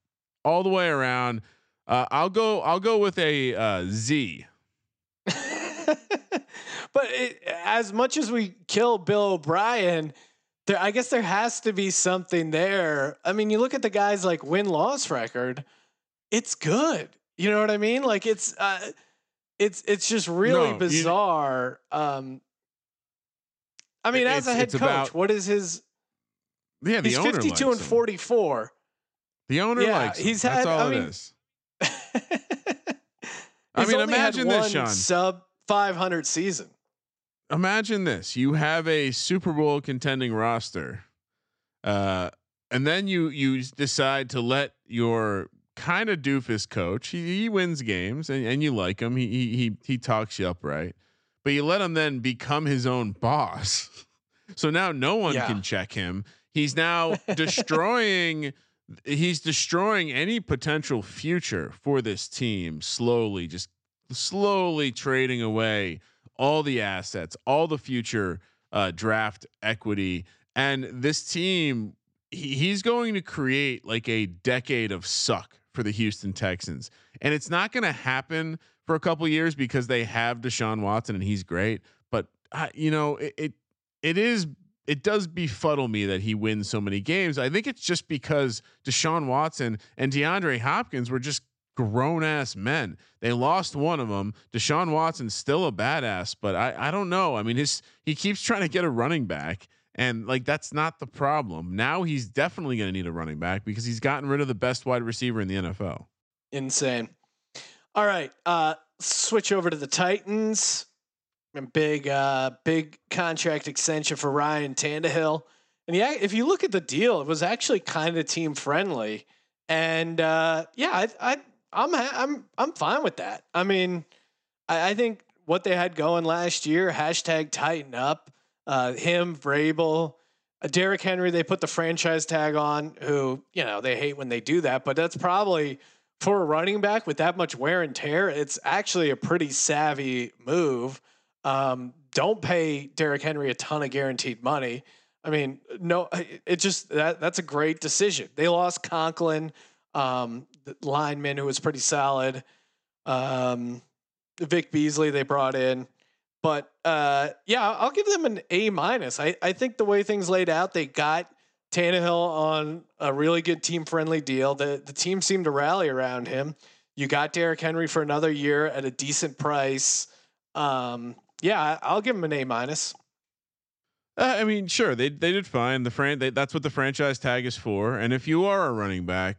all the way around. Uh, I'll go. I'll go with a uh, Z. but it, as much as we kill Bill O'Brien, there I guess there has to be something there. I mean, you look at the guys like win loss record, it's good. You know what I mean? Like it's uh, it's it's just really No, you- bizarre. um, I mean, as a head coach, about- what is his? Yeah, the He's owner fifty-two and him. forty-four. The owner Yeah, likes. Him. he's That's had- all I it mean, is. I mean, imagine this, Sean. Sub five hundred season. Imagine this: you have a Super Bowl contending roster, uh, and then you you decide to let your kind of doofus coach. He, he wins games, and, and you like him. He, he he he talks you up right, but you let him then become his own boss. so now no one Yeah. can check him. He's now destroying. He's destroying any potential future for this team slowly, just slowly trading away all the assets, all the future uh, draft equity, and this team. He, he's going to create like a decade of suck for the Houston Texans, and it's not going to happen for a couple years because they have Deshaun Watson and he's great. But uh, you know, it, it it is it does befuddle me that he wins so many games. I think it's just because Deshaun Watson and DeAndre Hopkins were just grown ass men. They lost one of them. Deshaun Watson's still a badass, but I I don't know. I mean, his he keeps trying to get a running back. And like that's not the problem. Now he's definitely going to need a running back because he's gotten rid of the best wide receiver in the NFL. Insane. All right. Uh switch over to the Titans. And big uh big contract extension for Ryan Tannehill. And yeah, if you look at the deal, it was actually kind of team friendly. And uh yeah, I I I'm I'm I'm fine with that. I mean, I, I think what they had going last year, hashtag tighten up, uh him, Vrabel, uh, Derrick Henry, they put the franchise tag on, who, you know, they hate when they do that, but that's probably for a running back with that much wear and tear, it's actually a pretty savvy move. Um, don't pay Derrick Henry a ton of guaranteed money. I mean, no, it just that that's a great decision. They lost Conklin, um, the lineman who was pretty solid. Um, Vic Beasley they brought in, but uh, yeah, I'll give them an A minus. I I think the way things laid out, they got Tannehill on a really good team friendly deal. The the team seemed to rally around him. You got Derrick Henry for another year at a decent price. Um, yeah, I'll give him an A minus. Uh, I mean, sure, they they did fine. The fran they, that's what the franchise tag is for. And if you are a running back,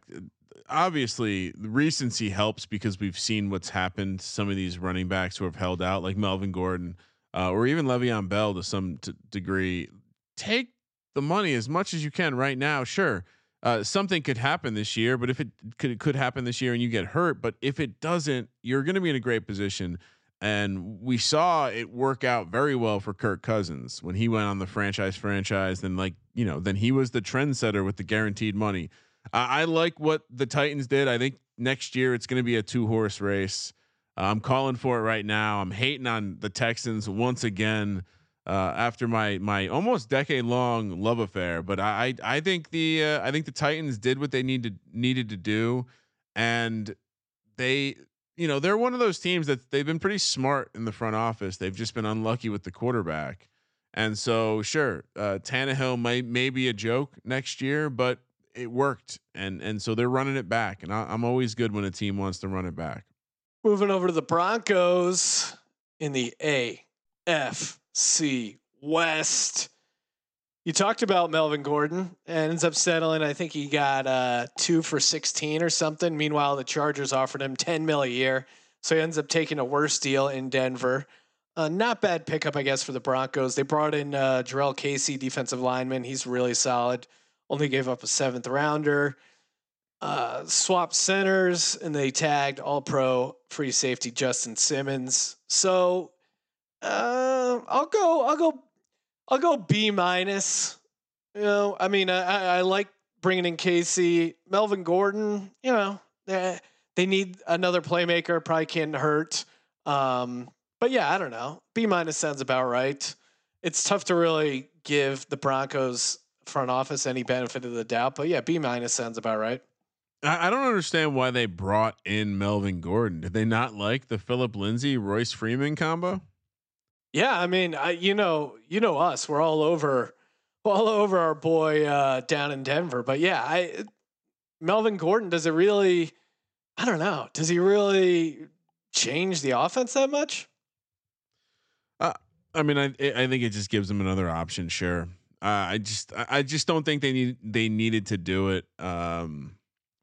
obviously recency helps because we've seen what's happened some of these running backs who have held out, like Melvin Gordon uh, or even Le'Veon Bell to some t- degree. Take the money as much as you can right now. Sure, uh, something could happen this year, but if it could it could happen this year and you get hurt, but if it doesn't, you're going to be in a great position. And we saw it work out very well for Kirk Cousins when he went on the franchise franchise. Then like you know, then he was the trendsetter with the guaranteed money. I, I like what the Titans did. I think next year it's going to be a two horse race. Uh, I'm calling for it right now. I'm hating on the Texans once again uh, after my my almost decade long love affair. But I I think the uh, I think the Titans did what they needed needed to do, and they you know they're one of those teams that they've been pretty smart in the front office. They've just been unlucky with the quarterback, and so sure, uh, Tannehill may may be a joke next year, but it worked, and and so they're running it back, and I, I'm always good when a team wants to run it back. Moving over to the Broncos in the AFC West. You talked about Melvin Gordon and ends up settling. I think he got uh, two for 16 or something. Meanwhile, the Chargers offered him 10 mil a year. So he ends up taking a worse deal in Denver. Uh, not bad pickup, I guess, for the Broncos. They brought in uh, Jurrell Casey, defensive lineman. He's really solid. Only gave up a seventh rounder. Uh, swapped centers, and they tagged All Pro free safety Justin Simmons. So uh, I'll go. I'll go. I'll go B minus. You know, I mean, I, I like bringing in Casey, Melvin Gordon. You know, they they need another playmaker. Probably can't hurt. Um, but yeah, I don't know. B minus sounds about right. It's tough to really give the Broncos front office any benefit of the doubt, but yeah, B minus sounds about right. I, I don't understand why they brought in Melvin Gordon. Did they not like the Philip Lindsay Royce Freeman combo? Yeah, I mean, I, you know, you know us. We're all over, all over our boy uh, down in Denver. But yeah, I Melvin Gordon does it really? I don't know. Does he really change the offense that much? Uh, I mean, I I think it just gives them another option. Sure. Uh, I just I just don't think they need they needed to do it. Um,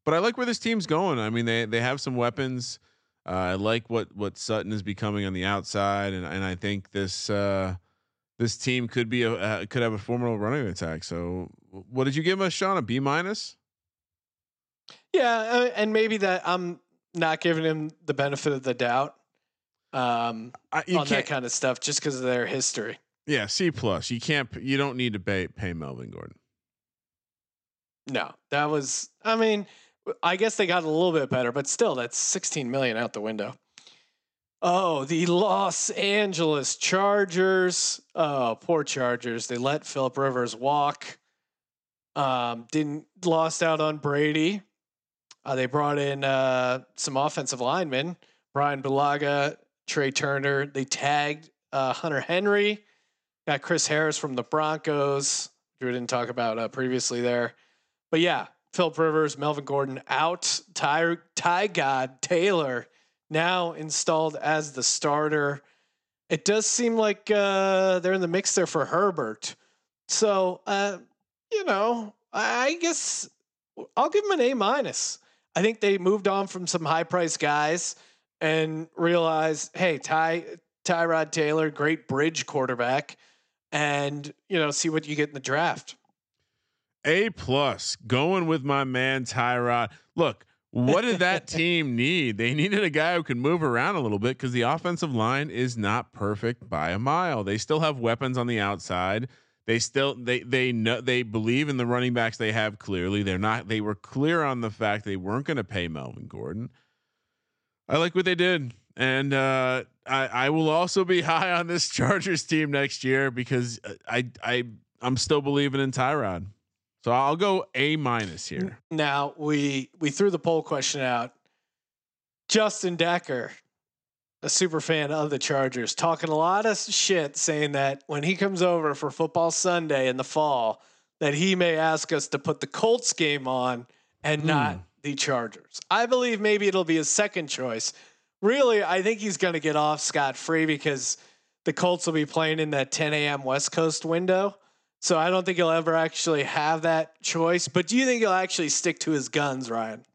but I like where this team's going. I mean, they they have some weapons. Uh, I like what what Sutton is becoming on the outside, and and I think this uh, this team could be a uh, could have a formidable running attack. So, what did you give us, Sean? A B minus? Yeah, uh, and maybe that I'm not giving him the benefit of the doubt um, I, on that kind of stuff just because of their history. Yeah, C plus. You can't. You don't need to pay pay Melvin Gordon. No, that was. I mean, I guess they got a little bit better, but still, that's 16 million out the window. Oh, the Los Angeles Chargers. Oh, poor Chargers. They let Philip Rivers walk. Um, didn't lost out on Brady. Uh, they brought in uh, some offensive linemen, Brian Bulaga, Trai Turner. They tagged uh, Hunter Henry. Got Chris Harris from the Broncos. We didn't talk about uh, previously there, but yeah, Philip Rivers, Melvin Gordon out. Ty Ty God Taylor now installed as the starter. It does seem like uh, they're in the mix there for Herbert. So uh, you know, I guess I'll give them an A minus. I think they moved on from some high price guys and realized, hey, Ty Tyrod Taylor, great bridge quarterback, and you know, see what you get in the draft. A plus going with my man Tyrod. Look, what did that team need? They needed a guy who can move around a little bit because the offensive line is not perfect by a mile. They still have weapons on the outside. They still they they know they believe in the running backs they have clearly. They're not they were clear on the fact they weren't going to pay Melvin Gordon. I like what they did. And uh, I, I will also be high on this Chargers team next year because uh, I I I'm still believing in Tyrod. So I'll go A minus here. Now we we threw the poll question out. Justin Decker, a super fan of the Chargers, talking a lot of shit, saying that when he comes over for Football Sunday in the fall, that he may ask us to put the Colts game on and hmm. not the Chargers. I believe maybe it'll be his second choice. Really, I think he's going to get off scot free because the Colts will be playing in that 10 a.m. West Coast window. So I don't think he'll ever actually have that choice. But do you think he'll actually stick to his guns, Ryan?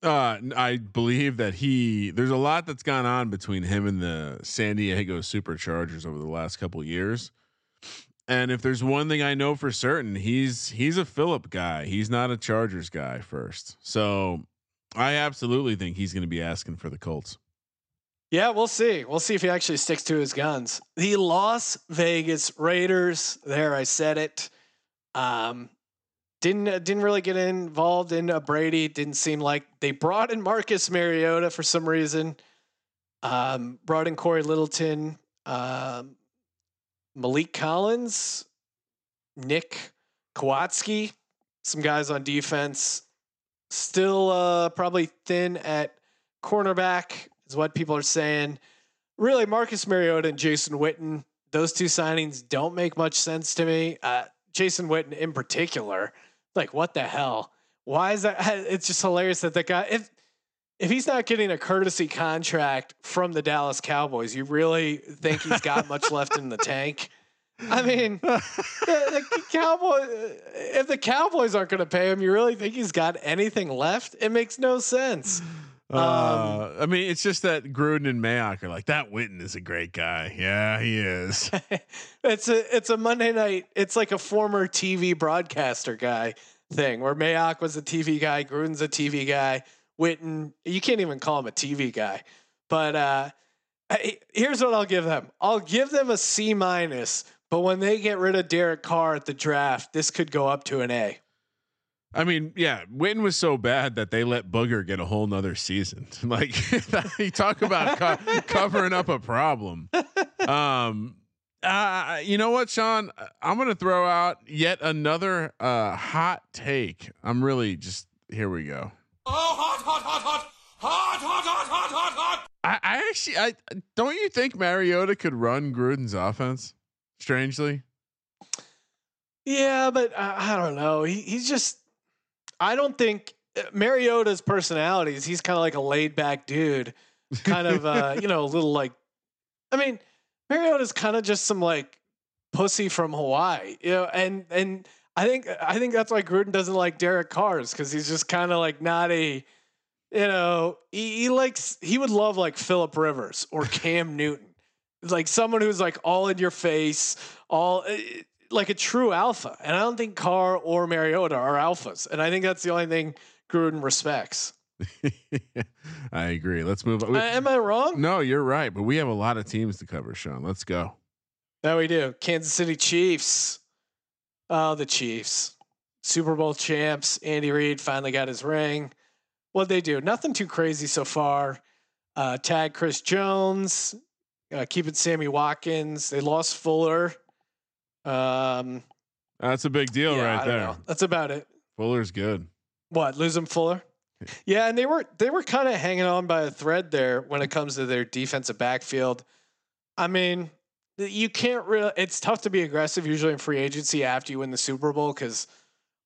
Uh, I believe that he there's a lot that's gone on between him and the San Diego Superchargers over the last couple years. And if there's one thing I know for certain, he's he's a Philip guy. He's not a Chargers guy first. So I absolutely think he's going to be asking for the Colts. Yeah, we'll see. We'll see if he actually sticks to his guns. The Las Vegas Raiders. There, I said it. Um, didn't uh, didn't really get involved in uh, Brady. Didn't seem like they brought in Marcus Mariota for some reason. Um, brought in Cory Littleton, um, Maliek Collins, Nick Kwiatkoski, some guys on defense. Still uh, probably thin at cornerback is what people are saying. Really, Marcus Mariota and Jason Witten, those two signings don't make much sense to me. Uh, Jason Witten in particular, like what the hell? Why is that? It's just hilarious that the guy, if if he's not getting a courtesy contract from the Dallas Cowboys, you really think he's got much left in the tank? I mean, the, the Cowboy. If the Cowboys aren't going to pay him, you really think he's got anything left? It makes no sense. Uh, I mean, it's just that Gruden and Mayock are like that. Witten is a great guy. Yeah, he is. it's a it's a Monday night. It's like a former TV broadcaster guy thing where Mayock was a TV guy, Gruden's a TV guy, Witten. You can't even call him a TV guy. But uh, I- here's what I'll give them. I'll give them a C minus. But when they get rid of Derek Carr at the draft, this could go up to an A. I mean, yeah, Witten was so bad that they let Booger get a whole nother season. Like you talk about co- covering up a problem. Um, uh, you know what, Sean? I'm gonna throw out yet another uh, hot take. I'm really just here. We go. Oh, hot, hot, hot, hot, hot, hot, hot, hot, hot, hot. I, I actually, I don't you think Mariota could run Gruden's offense? Strangely, Yeah, but I, I don't know. He, he's just. I don't think uh, Mariota's personality is he's kind of like a laid back dude, kind of uh, you know a little like. I mean, Mariota's kind of just some like pussy from Hawaii, you know, and and I think I think that's why Gruden doesn't like Derek Carr's because he's just kind of like not a. You know, he, he likes he would love like Philip Rivers or Cam Newton, like someone who's like all in your face, all eh, like a true alpha. And I don't think Carr or Mariota are alphas. And I think that's the only thing Gruden respects. I agree. Let's move on. Uh, am I wrong? No, you're right, but we have a lot of teams to cover, Sean. Let's go. That we do. Kansas City Chiefs. Oh, the Chiefs. Super Bowl champs. Andy Reid finally got his ring. What'd they do? Nothing too crazy so far. Uh, tag Chris Jones. Uh, keep it Sammy Watkins. They lost Fuller. Um, That's a big deal yeah, right I there. know. That's about it. Fuller's good. What lose him Fuller? Yeah, and they were they were kind of hanging on by a thread there when it comes to their defensive backfield. I mean, you can't really. It's tough to be aggressive usually in free agency after you win the Super Bowl because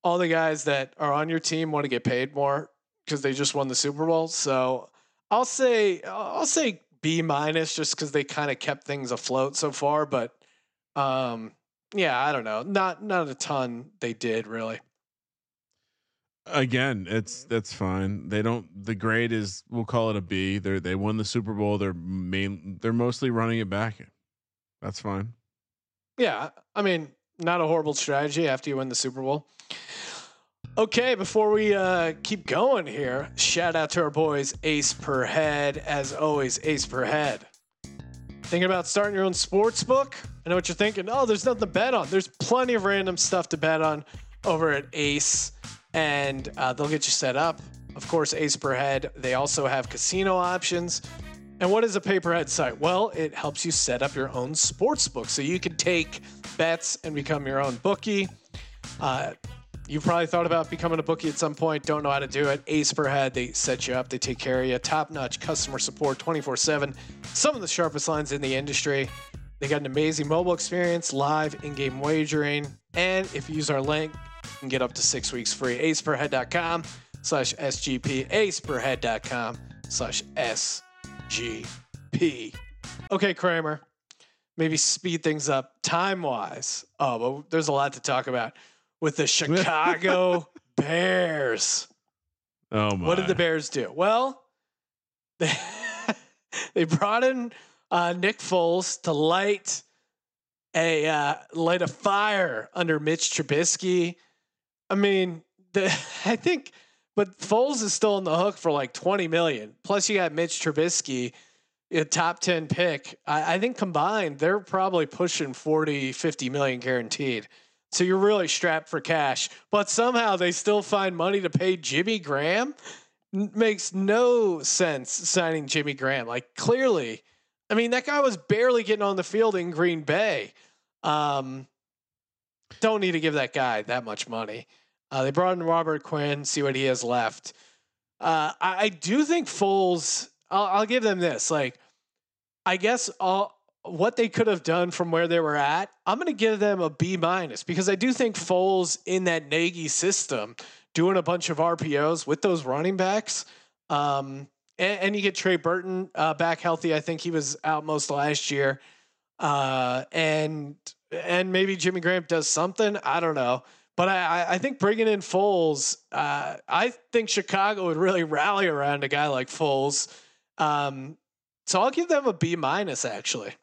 all the guys that are on your team want to get paid more because they just won the Super Bowl. So I'll say I'll say B minus just because they kind of kept things afloat so far. But um, yeah, I don't know. Not not a ton they did really. Again, it's that's fine. They don't. The grade is we'll call it a B. They they won the Super Bowl. They're main. They're mostly running it back. That's fine. Yeah, I mean, not a horrible strategy after you win the Super Bowl. Okay, before we uh, keep going here, shout out to our boys Ace per Head. As always, Ace per Head. Thinking about starting your own sports book? I know what you're thinking. Oh, there's nothing to bet on. There's plenty of random stuff to bet on over at Ace, and uh, they'll get you set up. Of course, Ace per Head. They also have casino options. And what is a pay per head site? Well, it helps you set up your own sports book so you can take bets and become your own bookie. Uh, you've probably thought about becoming a bookie at some point, don't know how to do it. Ace per head, they set you up, they take care of you. Top notch customer support 24 7. Some of the sharpest lines in the industry. They got an amazing mobile experience, live in game wagering. And if you use our link, you can get up to six weeks free. aceperhead.com slash SGP. Aceperhead.com slash SGP. Okay, Kramer. Maybe speed things up time wise. Oh, but there's a lot to talk about with the Chicago Bears. Oh my! What did the Bears do? Well, they, they brought in uh, Nick Foles to light a uh, light a fire under Mitch Trubisky. I mean, the I think, but Foles is still on the hook for like twenty million. Plus, you got Mitch Trubisky, a top ten pick. I, I think combined, they're probably pushing 40, 50 million guaranteed. So you're really strapped for cash, but somehow they still find money to pay Jimmy Graham. N- makes no sense signing Jimmy Graham. Like clearly, I mean that guy was barely getting on the field in Green Bay. Um, don't need to give that guy that much money. Uh, they brought in Robert Quinn, see what he has left. Uh, I, I do think Foles. I'll, I'll give them this. Like, I guess all what they could have done from where they were at, I'm going to give them a B minus because I do think Foles in that Nagy system doing a bunch of RPOs with those running backs. Um, and, and you get Trey Burton uh, back healthy. I think he was out most last year. Uh, and and maybe Jimmy Graham does something. I don't know. But I, I think bringing in Foles, uh, I think Chicago would really rally around a guy like Foles. Um, so I'll give them a B minus actually.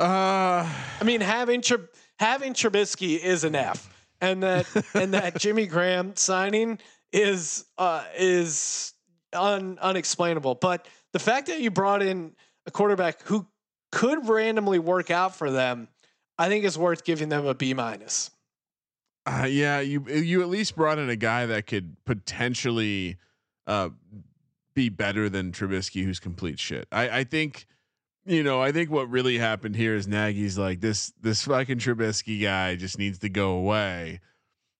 Uh, I mean, having Trub- having Trubisky is an F, and that and that Jimmy Graham signing is uh, is un- unexplainable. But the fact that you brought in a quarterback who could randomly work out for them, I think is worth giving them a B minus. uh, yeah, you you at least brought in a guy that could potentially uh, be better than Trubisky, who's complete shit. I, I think, you know, I think what really happened here is Nagy's like this this fucking Trubisky guy just needs to go away.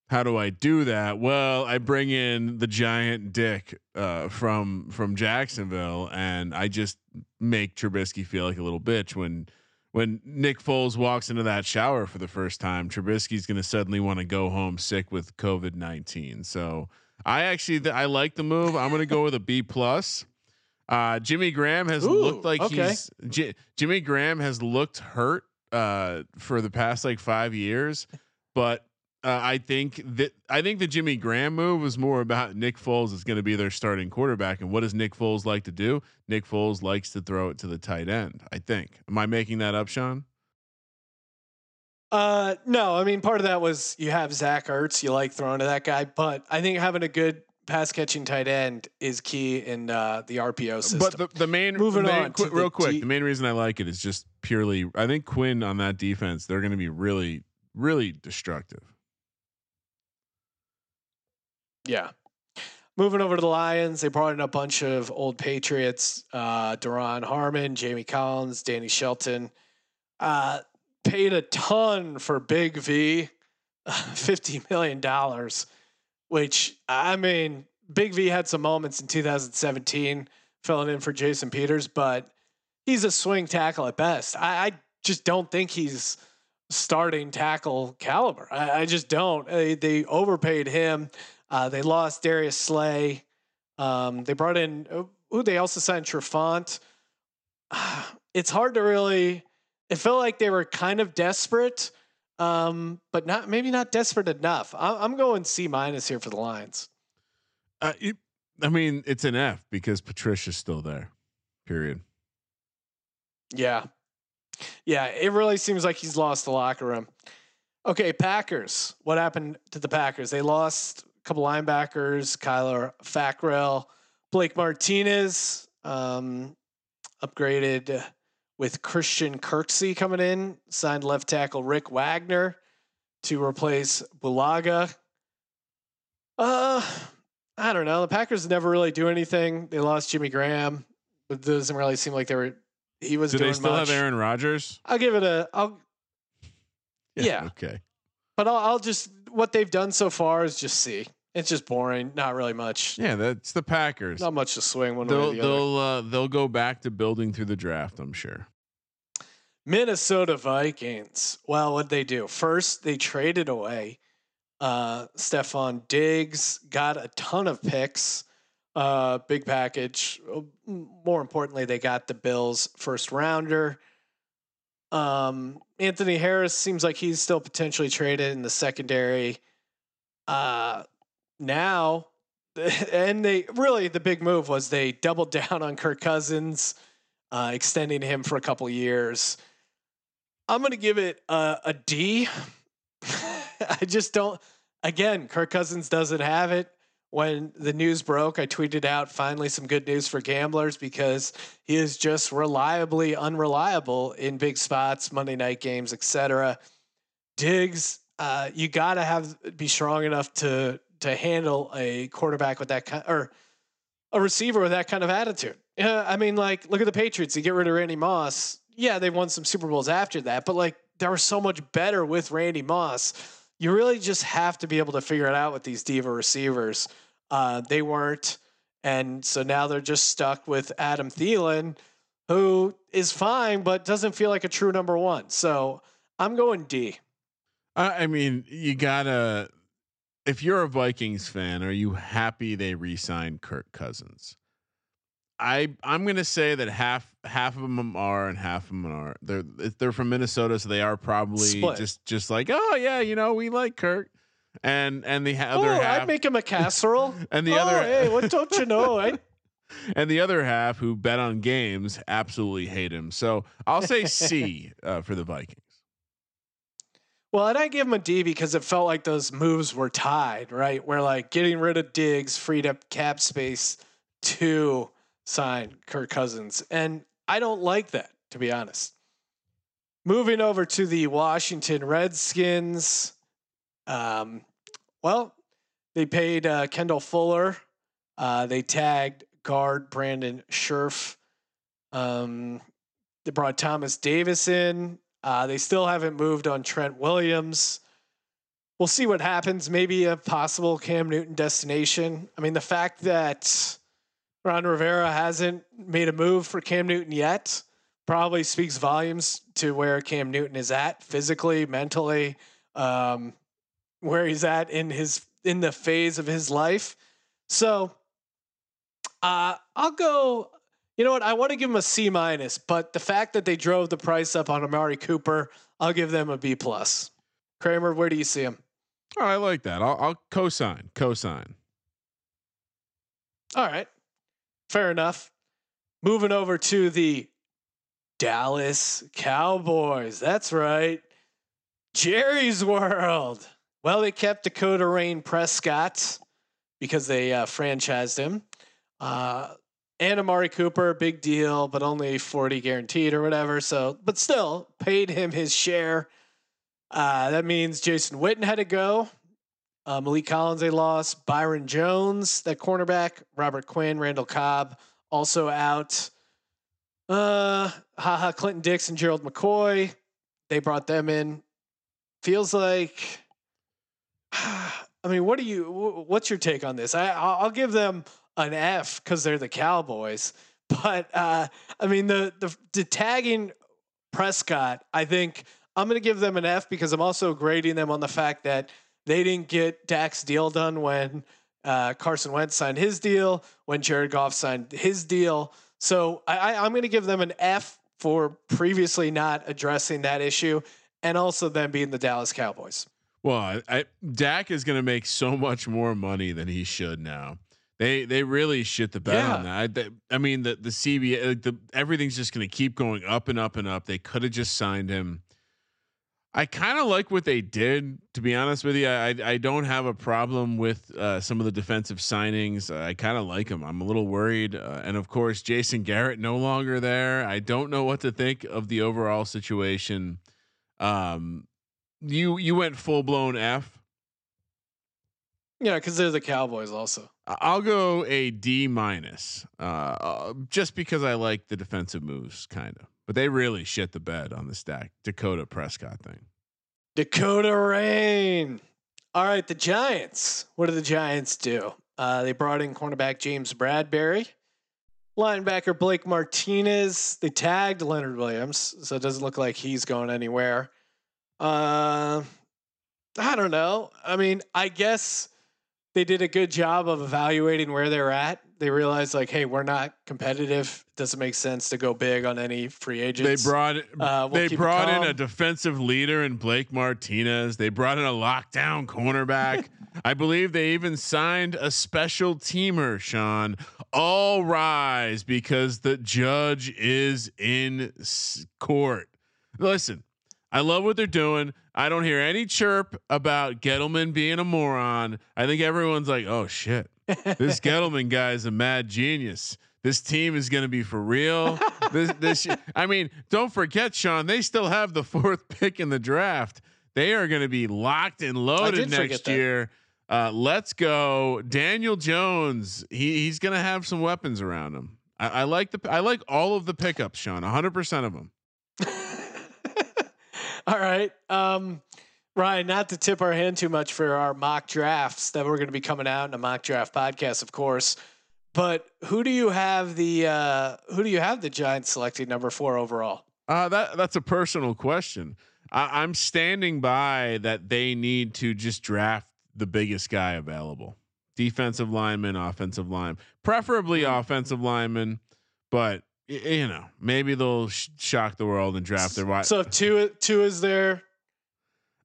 How do I do that? Well, I bring in the giant dick uh, from from Jacksonville, and I just make Trubisky feel like a little bitch when when Nick Foles walks into that shower for the first time, Trubisky's going to suddenly want to go home sick with COVID nineteen. So I actually th- I like the move. I'm going to go with a B plus. Uh, Jimmy Graham has Ooh, looked like okay. he's J- Jimmy Graham has looked hurt uh, for the past like five years, but uh, I think that I think the Jimmy Graham move was more about Nick Foles is going to be their starting quarterback, and what does Nick Foles like to do? Nick Foles likes to throw it to the tight end. I think. Am I making that up, Sean? Uh, no, I mean part of that was you have Zach Ertz, you like throwing to that guy, but I think having a good pass catching tight end is key in uh, the RPO system. But the, the main Moving main, on qu- real quick, the main reason I like it is just purely. I think Quinn on that defense, they're going to be really, really destructive. Yeah. Moving over to the Lions, they brought in a bunch of old Patriots, uh, Duron Harmon, Jamie Collins, Danny Shelton. Uh, paid a ton for Big V, $50 million, which, I mean, Big V had some moments in 2017 filling in for Jason Peters, but he's a swing tackle at best. I, I just don't think he's starting tackle caliber. I, I just don't. They, they overpaid him. Uh, they lost Darius Slay. Um, they brought in who they also signed Trufant. It's hard to really. It felt like they were kind of desperate, um, but not maybe not desperate enough. I, I'm going C minus here for the Lions. Uh, it, I mean, it's an F because Patricia's still there. Period. Yeah, yeah. It really seems like he's lost the locker room. Okay, Packers. What happened to the Packers? They lost a couple linebackers, Kyler Fackrell, Blake Martinez, um, upgraded with Christian Kirksey coming in, signed left tackle Rick Wagner to replace Bulaga. Uh, I don't know. The Packers never really do anything. They lost Jimmy Graham. It doesn't really seem like they were. He was Do doing they still much. have Aaron Rodgers? I'll give it a. I'll Yeah. Okay. But I'll, I'll just what they've done so far is just see. It's just boring. Not really much. Yeah, that's the Packers. Not much to swing one way They'll or the other. they'll uh, they'll go back to building through the draft. I'm sure. Minnesota Vikings. Well, what'd they do? First, they traded away uh Stefon Diggs, got a ton of picks, uh, big package. Uh, More importantly, they got the Bills first rounder. Um, Anthony Harris seems like he's still potentially traded in the secondary. Uh, now and they really the big move was they doubled down on Kirk Cousins, uh, extending him for a couple years. I'm gonna give it a, a D. I just don't. Again, Kirk Cousins doesn't have it. When the news broke, I tweeted out finally some good news for gamblers because he is just reliably unreliable in big spots, Monday night games, etc. Diggs, uh, you got to have be strong enough to to handle a quarterback with that kind or a receiver with that kind of attitude. Yeah, I mean, like look at the Patriots. You get rid of Randy Moss. Yeah, they won some Super Bowls after that, but like they were so much better with Randy Moss. You really just have to be able to figure it out with these diva receivers. Uh, they weren't, and so now they're just stuck with Adam Thielen, who is fine but doesn't feel like a true number one. So I'm going D. I mean, you gotta. If you're a Vikings fan, are you happy they re-signed Kirk Cousins? I I'm gonna say that half half of them are and half of them are. They're they're from Minnesota, so they are probably Split. just just like oh yeah, you know we like Kirk, and and the ha- Oh, other half I'd make him a casserole. and the oh, other hey, what don't you know? I, and the other half who bet on games absolutely hate him. So I'll say C uh, for the Vikings. Well, and I give him a D because it felt like those moves were tied, right? Where like getting rid of Diggs freed up cap space to sign Kirk Cousins, and I don't like that to be honest. Moving over to the Washington Redskins, um, well, they paid uh, Kendall Fuller. Uh, they tagged guard Brandon Scherff. Um, they brought Thomas Davis in. Uh, they still haven't moved on Trent Williams. We'll see what happens. Maybe a possible Cam Newton destination. I mean, the fact that Ron Rivera hasn't made a move for Cam Newton yet probably speaks volumes to where Cam Newton is at physically, mentally, um, where he's at in his in the phase of his life. So, uh, I'll go. You know what? I want to give them a C minus, but the fact that they drove the price up on Amari Cooper, I'll give them a B plus. Kramer, where do you see him? Oh, I like that. I'll, I'll co-sign. Co-sign. All right, fair enough. Moving over to the Dallas Cowboys. That's right, Jerry's World. Well, they kept Dakota Rain Prescott because they uh, franchised him. Uh, and Amari Cooper, big deal, but only 40 guaranteed or whatever. So, but still paid him his share. Uh, that means Jason Witten had to go. Uh, Maliek Collins, they lost. Byron Jones, that cornerback. Robert Quinn, Randall Cobb, also out. Uh, Ha Ha, Clinton Dix and Gerald McCoy. They brought them in. Feels like. I mean, what do you? What's your take on this? I I'll I'll give them an F because they're the Cowboys. But uh, I mean, the the the tagging Prescott, I think I'm going to give them an F because I'm also grading them on the fact that they didn't get Dak's deal done when uh, Carson Wentz signed his deal, when Jared Goff signed his deal. So I, I, I'm going to give them an F for previously not addressing that issue, and also them being the Dallas Cowboys. Well, I, Dak is going to make so much more money than he should now. They they really shit the bed on that. I, they- I mean, the the CBA, like the everything's just going to keep going up and up and up. They could have just signed him. I kind of like what they did, to be honest with you. I I don't have a problem with uh, some of the defensive signings. I kind of like them. I'm a little worried, uh, and of course, Jason Garrett no longer there. I don't know what to think of the overall situation. Um, you you went full blown F. Yeah, because they're the Cowboys also. I'll go a D minus, uh, uh, just because I like the defensive moves, kind of. But they really shit the bed on the stack Dakota Prescott thing. Dakota Rain. All right, the Giants. What do the Giants do? Uh, they brought in cornerback James Bradberry, linebacker Blake Martinez. They tagged Leonard Williams, so it doesn't look like he's going anywhere. Uh, I don't know. I mean, I guess they did a good job of evaluating where they're at. They realized like, hey, we're not competitive. It doesn't make sense to go big on any free agents. They brought Uh, we'll they brought in a defensive leader in Blake Martinez. They brought in a lockdown cornerback. I believe they even signed a special teamer. Sean, all rise because the judge is in court. Listen, I love what they're doing. I don't hear any chirp about Gettleman being a moron. I think everyone's like, "Oh shit, this Gettleman guy is a mad genius. This team is going to be for real." this, this, I mean, don't forget, Sean. They still have the fourth pick in the draft. They are going to be locked and loaded next year. Uh, let's go, Daniel Jones. He he's going to have some weapons around him. I, I like the I like all of the pickups, Sean. 100 percent of them. All right. Um, Ryan, not to tip our hand too much for our mock drafts that we're going to be coming out in a mock draft podcast, of course. But who do you have the uh, who do you have the Giants selecting number four overall? Uh, that that's a personal question. I, I'm standing by that they need to just draft the biggest guy available. Defensive lineman, offensive line, preferably offensive lineman, but you know maybe they'll sh- shock the world and draft their wide. So if Tua Tua is there,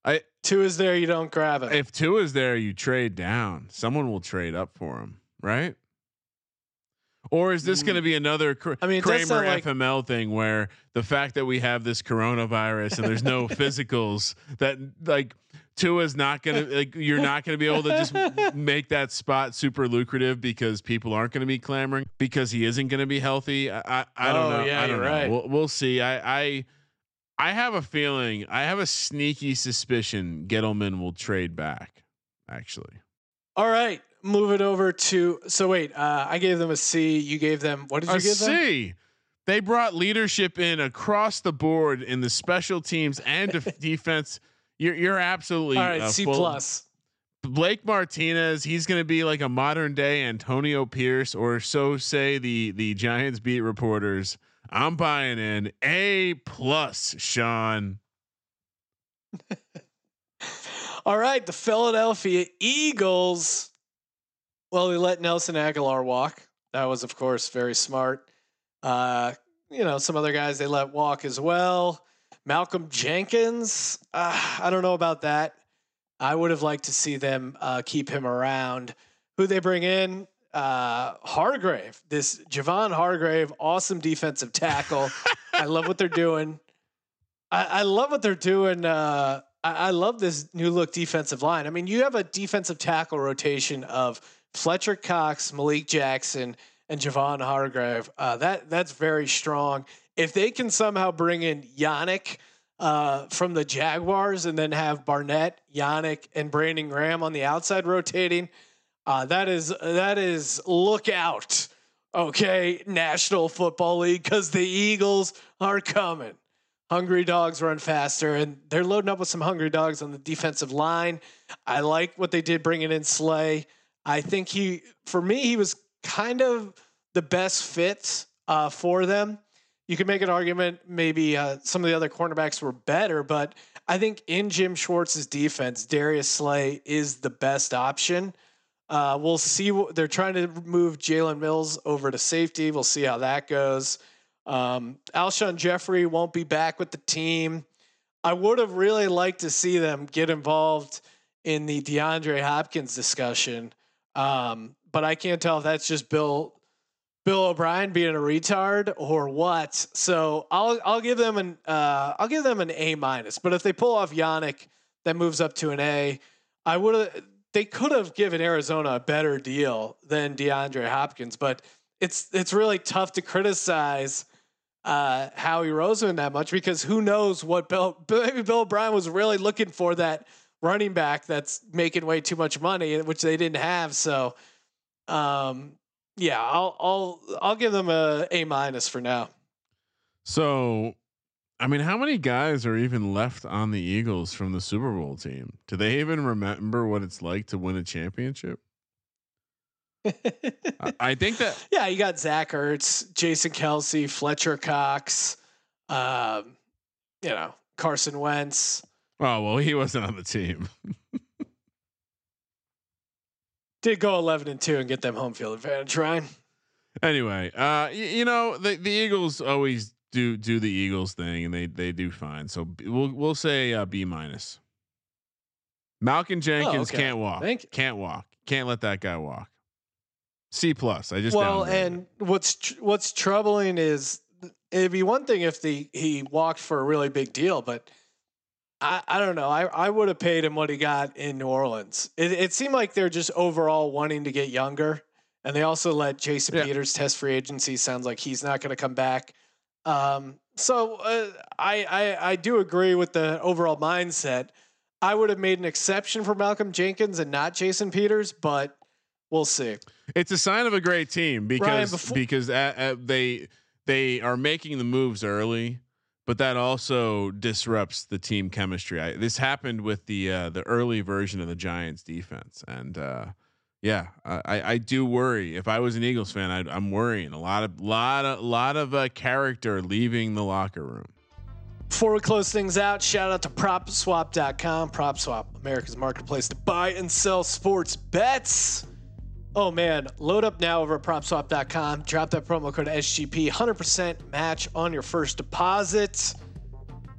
I Tua is there, you don't grab it. if Tua is there, you trade down. Someone will trade up for him, right? Or is this going to be mm. another Kr- I mean, Kramer like- FML thing where the fact that we have this coronavirus and there's no physicals that like Tua's not going to like you're not going to be able to just make that spot super lucrative because people aren't going to be clamoring because he isn't going to be healthy. I I, I don't Oh, know. yeah, I don't you're know. right. We'll, we'll see. I I I have a feeling. I have a sneaky suspicion Gettleman will trade back. Actually, All right, move it over to. So wait, uh, I gave them a C. You gave them what did you a give them? C. They brought leadership in across the board in the special teams and def- defense. You're you're absolutely All right, uh, C full- plus. Blake Martinez, he's going to be like a modern day Antonio Pierce, or so say the the Giants beat reporters. I'm buying in A plus, Sean. All right, the Philadelphia Eagles. Well, they let Nelson Agholor walk. That was, of course, very smart. Uh, you know, some other guys they let walk as well. Malcolm Jenkins. Uh, I don't know about that. I would have liked to see them uh, keep him around. Who they bring in? Uh, Hargrave. This Javon Hargrave, awesome defensive tackle. I love what they're doing. I, I love what they're doing. Uh, I, I love this new look defensive line. I mean, you have a defensive tackle rotation of Fletcher Cox, Malik Jackson, and Javon Hargrave. Uh, that that's very strong. If they can somehow bring in Yannick uh, from the Jaguars and then have Barnett, Yannick, and Brandon Graham on the outside rotating, uh, that is that is look out. Okay, National Football League because the Eagles are coming. Hungry dogs run faster, and they're loading up with some hungry dogs on the defensive line. I like what they did bringing in Slay. I think he, for me, he was kind of the best fit uh, for them. You could make an argument maybe uh, some of the other cornerbacks were better, but I think in Jim Schwartz's defense, Darius Slay is the best option. Uh, we'll see. What, they're trying to move Jalen Mills over to safety. We'll see how that goes. Um, Alshon Jeffery won't be back with the team. I would have really liked to see them get involved in the DeAndre Hopkins discussion, um, but I can't tell if that's just Bill Bill O'Brien being a retard or what. So I'll I'll give them an uh, I'll give them an A minus. But if they pull off Yannick, that moves up to an A. I would they could have given Arizona a better deal than DeAndre Hopkins, but it's it's really tough to criticize uh, Howie Roseman that much because who knows what Bill maybe Bill O'Brien was really looking for that running back that's making way too much money, which they didn't have. So, um, yeah, I'll I'll I'll give them a A minus for now. So, I mean, how many guys are even left on the Eagles from the Super Bowl team? Do they even remember what it's like to win a championship? I, I think that Yeah, you got Zach Ertz, Jason Kelce, Fletcher Cox, um, you know Carson Wentz. Oh well, he wasn't on the team. Did go eleven and two and get them home field advantage, Ryan. Anyway, uh, y- you know the the Eagles always do do the Eagles thing, and they they do fine. So b- we'll we'll say uh, B minus. Malcolm Jenkins okay. can't walk. Thank you. Can't walk. Can't let that guy walk. C plus. I just well, and what's tr- what's troubling is it'd be one thing if the he walked for a really big deal, but I, I don't know. I, I would have paid him what he got in New Orleans. It, it seemed like they're just overall wanting to get younger, and they also let Jason Yeah. Peters test free agency. Sounds like he's not going to come back. Um, so uh, I, I I do agree with the overall mindset. I would have made an exception for Malcolm Jenkins and not Jason Peters, but we'll see. it's a sign of a great team because befo- because uh, uh, they they are making the moves early, but that also disrupts the team chemistry. I, this happened with the uh, the early version of the Giants defense, and uh, yeah, I, I do worry. If I was an Eagles fan, I'd, I'm worrying a lot of lot of lot of uh, character leaving the locker room. Before we close things out, shout out to PropSwap.com. PropSwap, America's marketplace to buy and sell sports bets. Oh man, load up now over at PropSwap.com. Drop that promo code SGP, 100% match on your first deposit.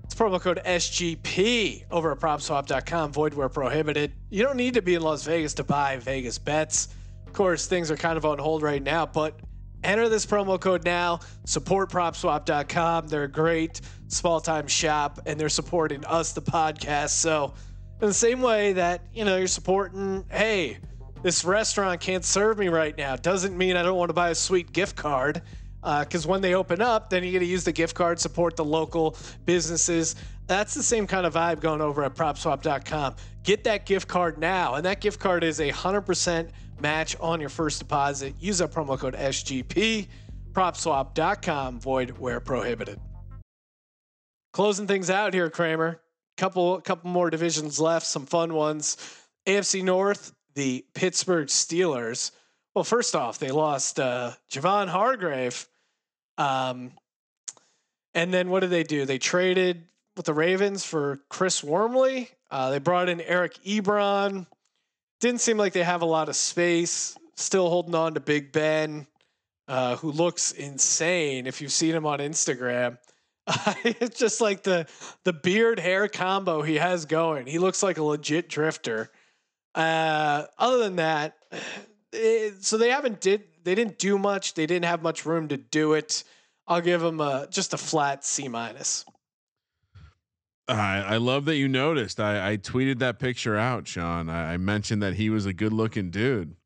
It's promo code SGP over at PropSwap.com. Void where prohibited. You don't need to be in Las Vegas to buy Vegas bets. Of course, things are kind of on hold right now, but enter this promo code now. Support PropSwap.com. They're a great small time shop, and they're supporting us, the podcast. So, in the same way that you know you're supporting, hey, this restaurant can't serve me right now, doesn't mean I don't want to buy a sweet gift card. Uh, because when they open up, then you get to use the gift card, support the local businesses. That's the same kind of vibe going over at PropSwap.com. Get that gift card now, and that gift card is a hundred percent match on your first deposit. Use that promo code SGP. PropSwap.com. Void where prohibited. Closing things out here, Kramer. Couple, couple more divisions left. Some fun ones. AFC North, the Pittsburgh Steelers. Well, first off, they lost uh, Javon Hargrave. Um, and then what did they do? They traded with the Ravens for Chris Wormley. Uh, they brought in Eric Ebron. Didn't seem like they have a lot of space. Still holding on to Big Ben, uh, who looks insane. If you've seen him on Instagram, it's just like the the beard hair combo he has going. He looks like a legit drifter. Uh, other than that, it, so they haven't did they didn't do much. They didn't have much room to do it. I'll give them a just a flat C minus. I, I love that you noticed. I, I tweeted that picture out, Sean. I, I mentioned that he was a good looking dude.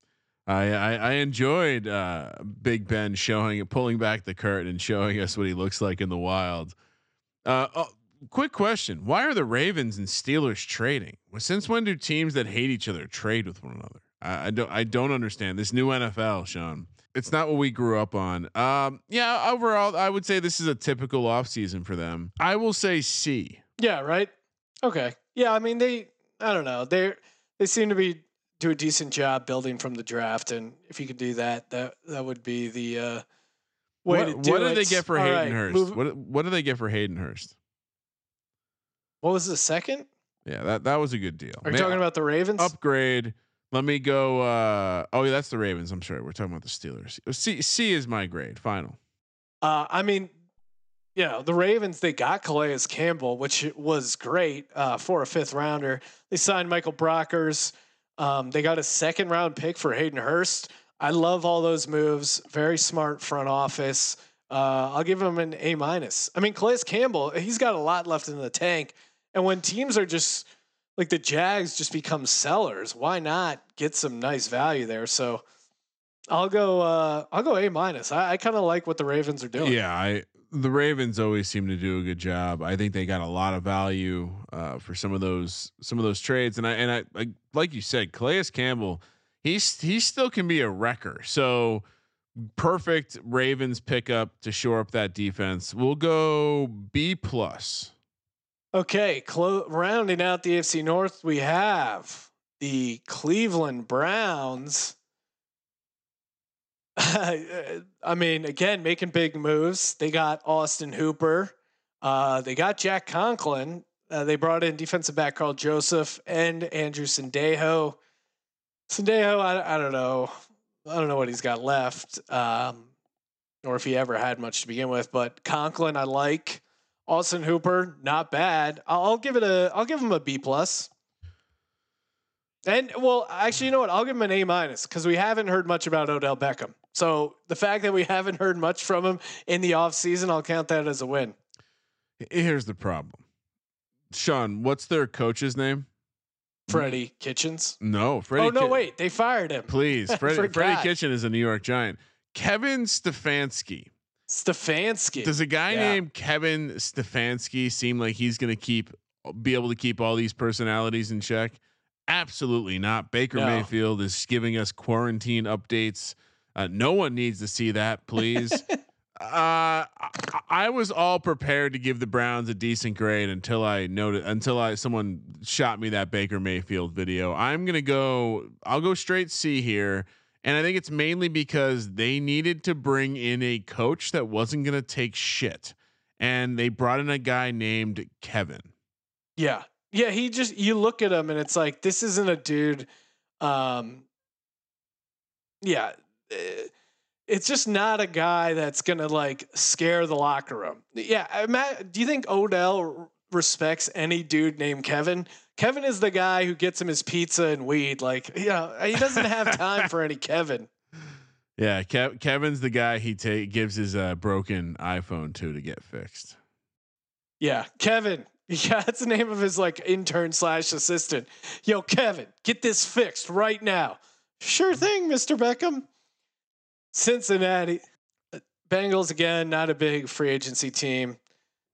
I, I, I enjoyed uh, Big Ben showing, pulling back the curtain and showing us what he looks like in the wild. Uh, oh, quick question: Why are the Ravens and Steelers trading? Well, Since when do teams that hate each other trade with one another? I, I don't. I don't understand this new NFL, Sean. It's not what we grew up on. Um, yeah, overall, I would say this is a typical offseason for them. I will say C. Yeah, right. Okay. Yeah, I mean they. I don't know. They they seem to be do a decent job building from the draft, and if you could do that, that that would be the uh, way what to do it. what it. did they get for All Hayden right, Hurst? move- What what did they get for Hayden Hurst? What was the second? Yeah, that that was a good deal. Are you Man, talking about the Ravens? upgrade? Let me go. Uh, oh, yeah, that's the Ravens. I'm sorry. We're talking about the Steelers. C C is my grade. Final. Uh, I mean, yeah, the Ravens, they got Calais Campbell, which was great uh, for a fifth rounder. They signed Michael Brockers. Um, they got a second round pick for Hayden Hurst. I love all those moves. Very smart front office. Uh, I'll give him an A minus. I mean, Calais Campbell, he's got a lot left in the tank. And when teams are just like the Jags just become sellers, why not get some nice value there? So I'll go. Uh, I'll go A minus. I, I kind of like what the Ravens are doing. Yeah, I the Ravens always seem to do a good job. I think they got a lot of value uh, for some of those some of those trades, and I and I like like you said, Calais Campbell, he's he still can be a wrecker. So perfect Ravens pickup to shore up that defense. We'll go B plus. Okay, clo- rounding out the AFC North, we have the Cleveland Browns. I mean, again, making big moves. They got Austin Hooper. Uh, they got Jack Conklin. Uh, they brought in defensive back Karl Joseph and Andrew Sendejo. Sendejo, I, I don't know. I don't know what he's got left. Um, or if he ever had much to begin with. But Conklin, I like. Austin Hooper, not bad. I'll, give it a. I'll give him a B plus. And well, actually, you know what? I'll give him an A minus because we haven't heard much about Odell Beckham. So the fact that we haven't heard much from him in the offseason, I'll count that as a win. Here's the problem, Sean. What's their coach's name? Freddie Kitchens. No, Freddie. oh no, wait, they fired him. Please, Freddie, Freddie. Kitchen is a New York Giant. Kevin Stefanski. Stefanski. Does a guy Yeah. named Kevin Stefanski seem like he's going to keep be able to keep all these personalities in check? Absolutely not. Baker No. Mayfield is giving us quarantine updates. Uh, no one needs to see that, please. uh, I, I was all prepared to give the Browns a decent grade until I noted until I someone shot me that Baker Mayfield video. I'm gonna go. I'll go straight C here. And I think it's mainly because they needed to bring in a coach that wasn't going to take shit. And they brought in a guy named Kevin. Yeah. Yeah, he just you look at him and it's like this isn't a dude um yeah, eh, it's just not a guy that's going to like scare the locker room. Yeah, I ma- do you think Odell respects any dude named Kevin? Kevin is the guy who gets him his pizza and weed. Like, you know, he doesn't have time for any Kevin. Yeah, Kev- Kevin's the guy he ta- gives his uh, broken iPhone to to get fixed. Yeah, Kevin. Yeah, that's the name of his like intern slash assistant. Yo, Kevin, get this fixed right now. Sure thing, Mr. Beckham. Cincinnati uh, Bengals again, not a big free agency team.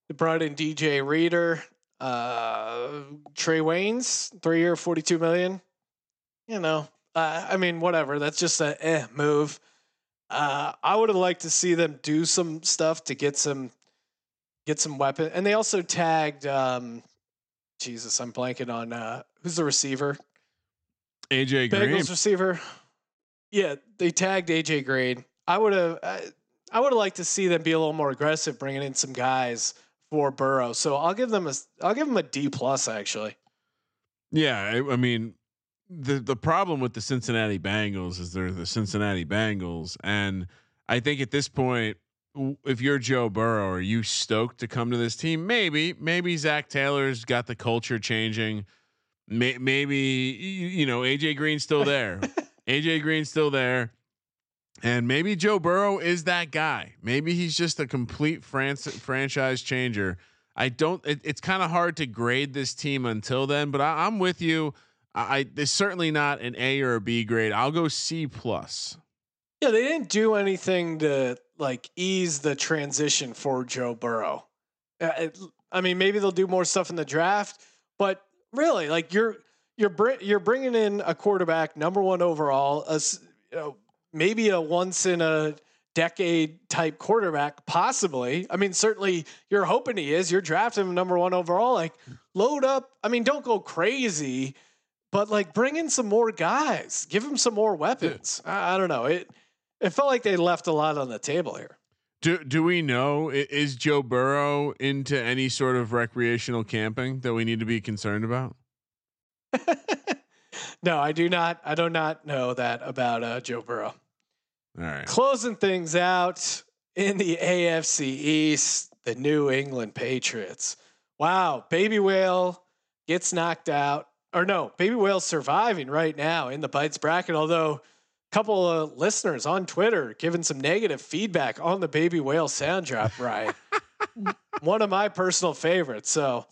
They brought in DJ Reader, uh, Trae Waynes, three year, forty two million. You know, uh, I mean, whatever. That's just a eh move. Uh, I would have liked to see them do some stuff to get some get some weapon. And they also tagged um Jesus, I'm blanking on uh who's the receiver? AJ Green. Bengals receiver. Yeah, they tagged AJ Green. I would have I, I would have liked to see them be a little more aggressive bringing in some guys for Burrow. So I'll give them a I'll give them a D plus actually. Yeah, I, I mean, the the problem with the Cincinnati Bengals is they're the Cincinnati Bengals, and I think at this point, if you're Joe Burrow, are you stoked to come to this team? Maybe, maybe Zac Taylor's got the culture changing. May, maybe you, you know AJ Green's still there. AJ Green's still there. And maybe Joe Burrow is that guy. Maybe he's just a complete France, franchise changer. I don't. It, it's kind of hard to grade this team until then, but I, I'm with you. I, I it's certainly not an A or a B grade. I'll go C plus. Yeah, they didn't do anything to like ease the transition for Joe Burrow. Uh, it- I mean, maybe they'll do more stuff in the draft, but really, like you're you're br- you're bringing in a quarterback, number one overall, a you know maybe a once in a decade type quarterback, possibly. I mean, certainly you're hoping he is. You're drafting him number one overall. Like load up. I mean, don't go crazy, but like bring in some more guys. Give him some more weapons. I, I don't know. It it felt like they left a lot on the table here. Do do we know is Joe Burrow into any sort of recreational camping that we need to be concerned about? no, I do not. I do not know that about uh, Joe Burrow. All right. Closing things out in the AFC East, the New England Patriots. Wow, Baby Whale gets knocked out. Or no, Baby Whale surviving right now in the Bites bracket. Although a couple of listeners on Twitter giving some negative feedback on the Baby Whale sound drop, Ryan. One of my personal favorites. So,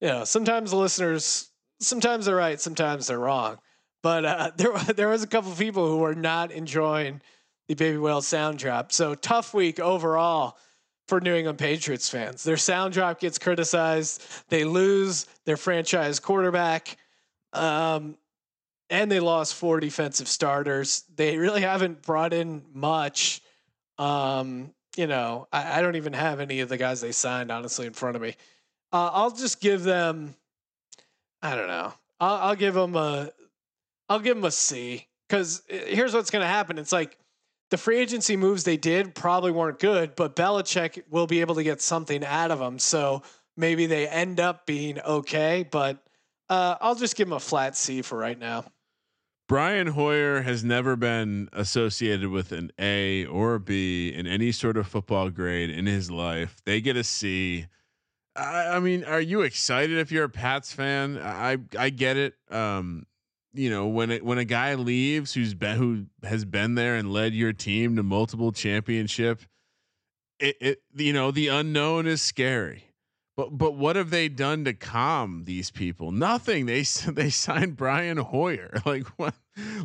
you know, sometimes the listeners, sometimes they're right, sometimes they're wrong. But uh, there, there was a couple of people who were not enjoying the Baby Whale sound drop. So tough week overall for New England Patriots fans. Their sound drop gets criticized. They lose their franchise quarterback. Um, and they lost four defensive starters. They really haven't brought in much. Um, you know, I, I don't even have any of the guys they signed, honestly, in front of me. Uh, I'll just give them, I don't know. I'll, I'll give them a, I'll give them a C because here's what's going to happen. It's like the free agency moves they did probably weren't good, but Belichick will be able to get something out of them. So maybe they end up being okay, but uh, I'll just give them a flat C for right now. Brian Hoyer has never been associated with an A or a B in any sort of football grade in his life. They get a C. I, I mean, are you excited if you're a Pats fan? I I get it. Um, you know, when it when a guy leaves who's been who has been there and led your team to multiple championship, it, it you know the unknown is scary. But but what have they done to calm these people? Nothing. They they signed Brian Hoyer. Like what?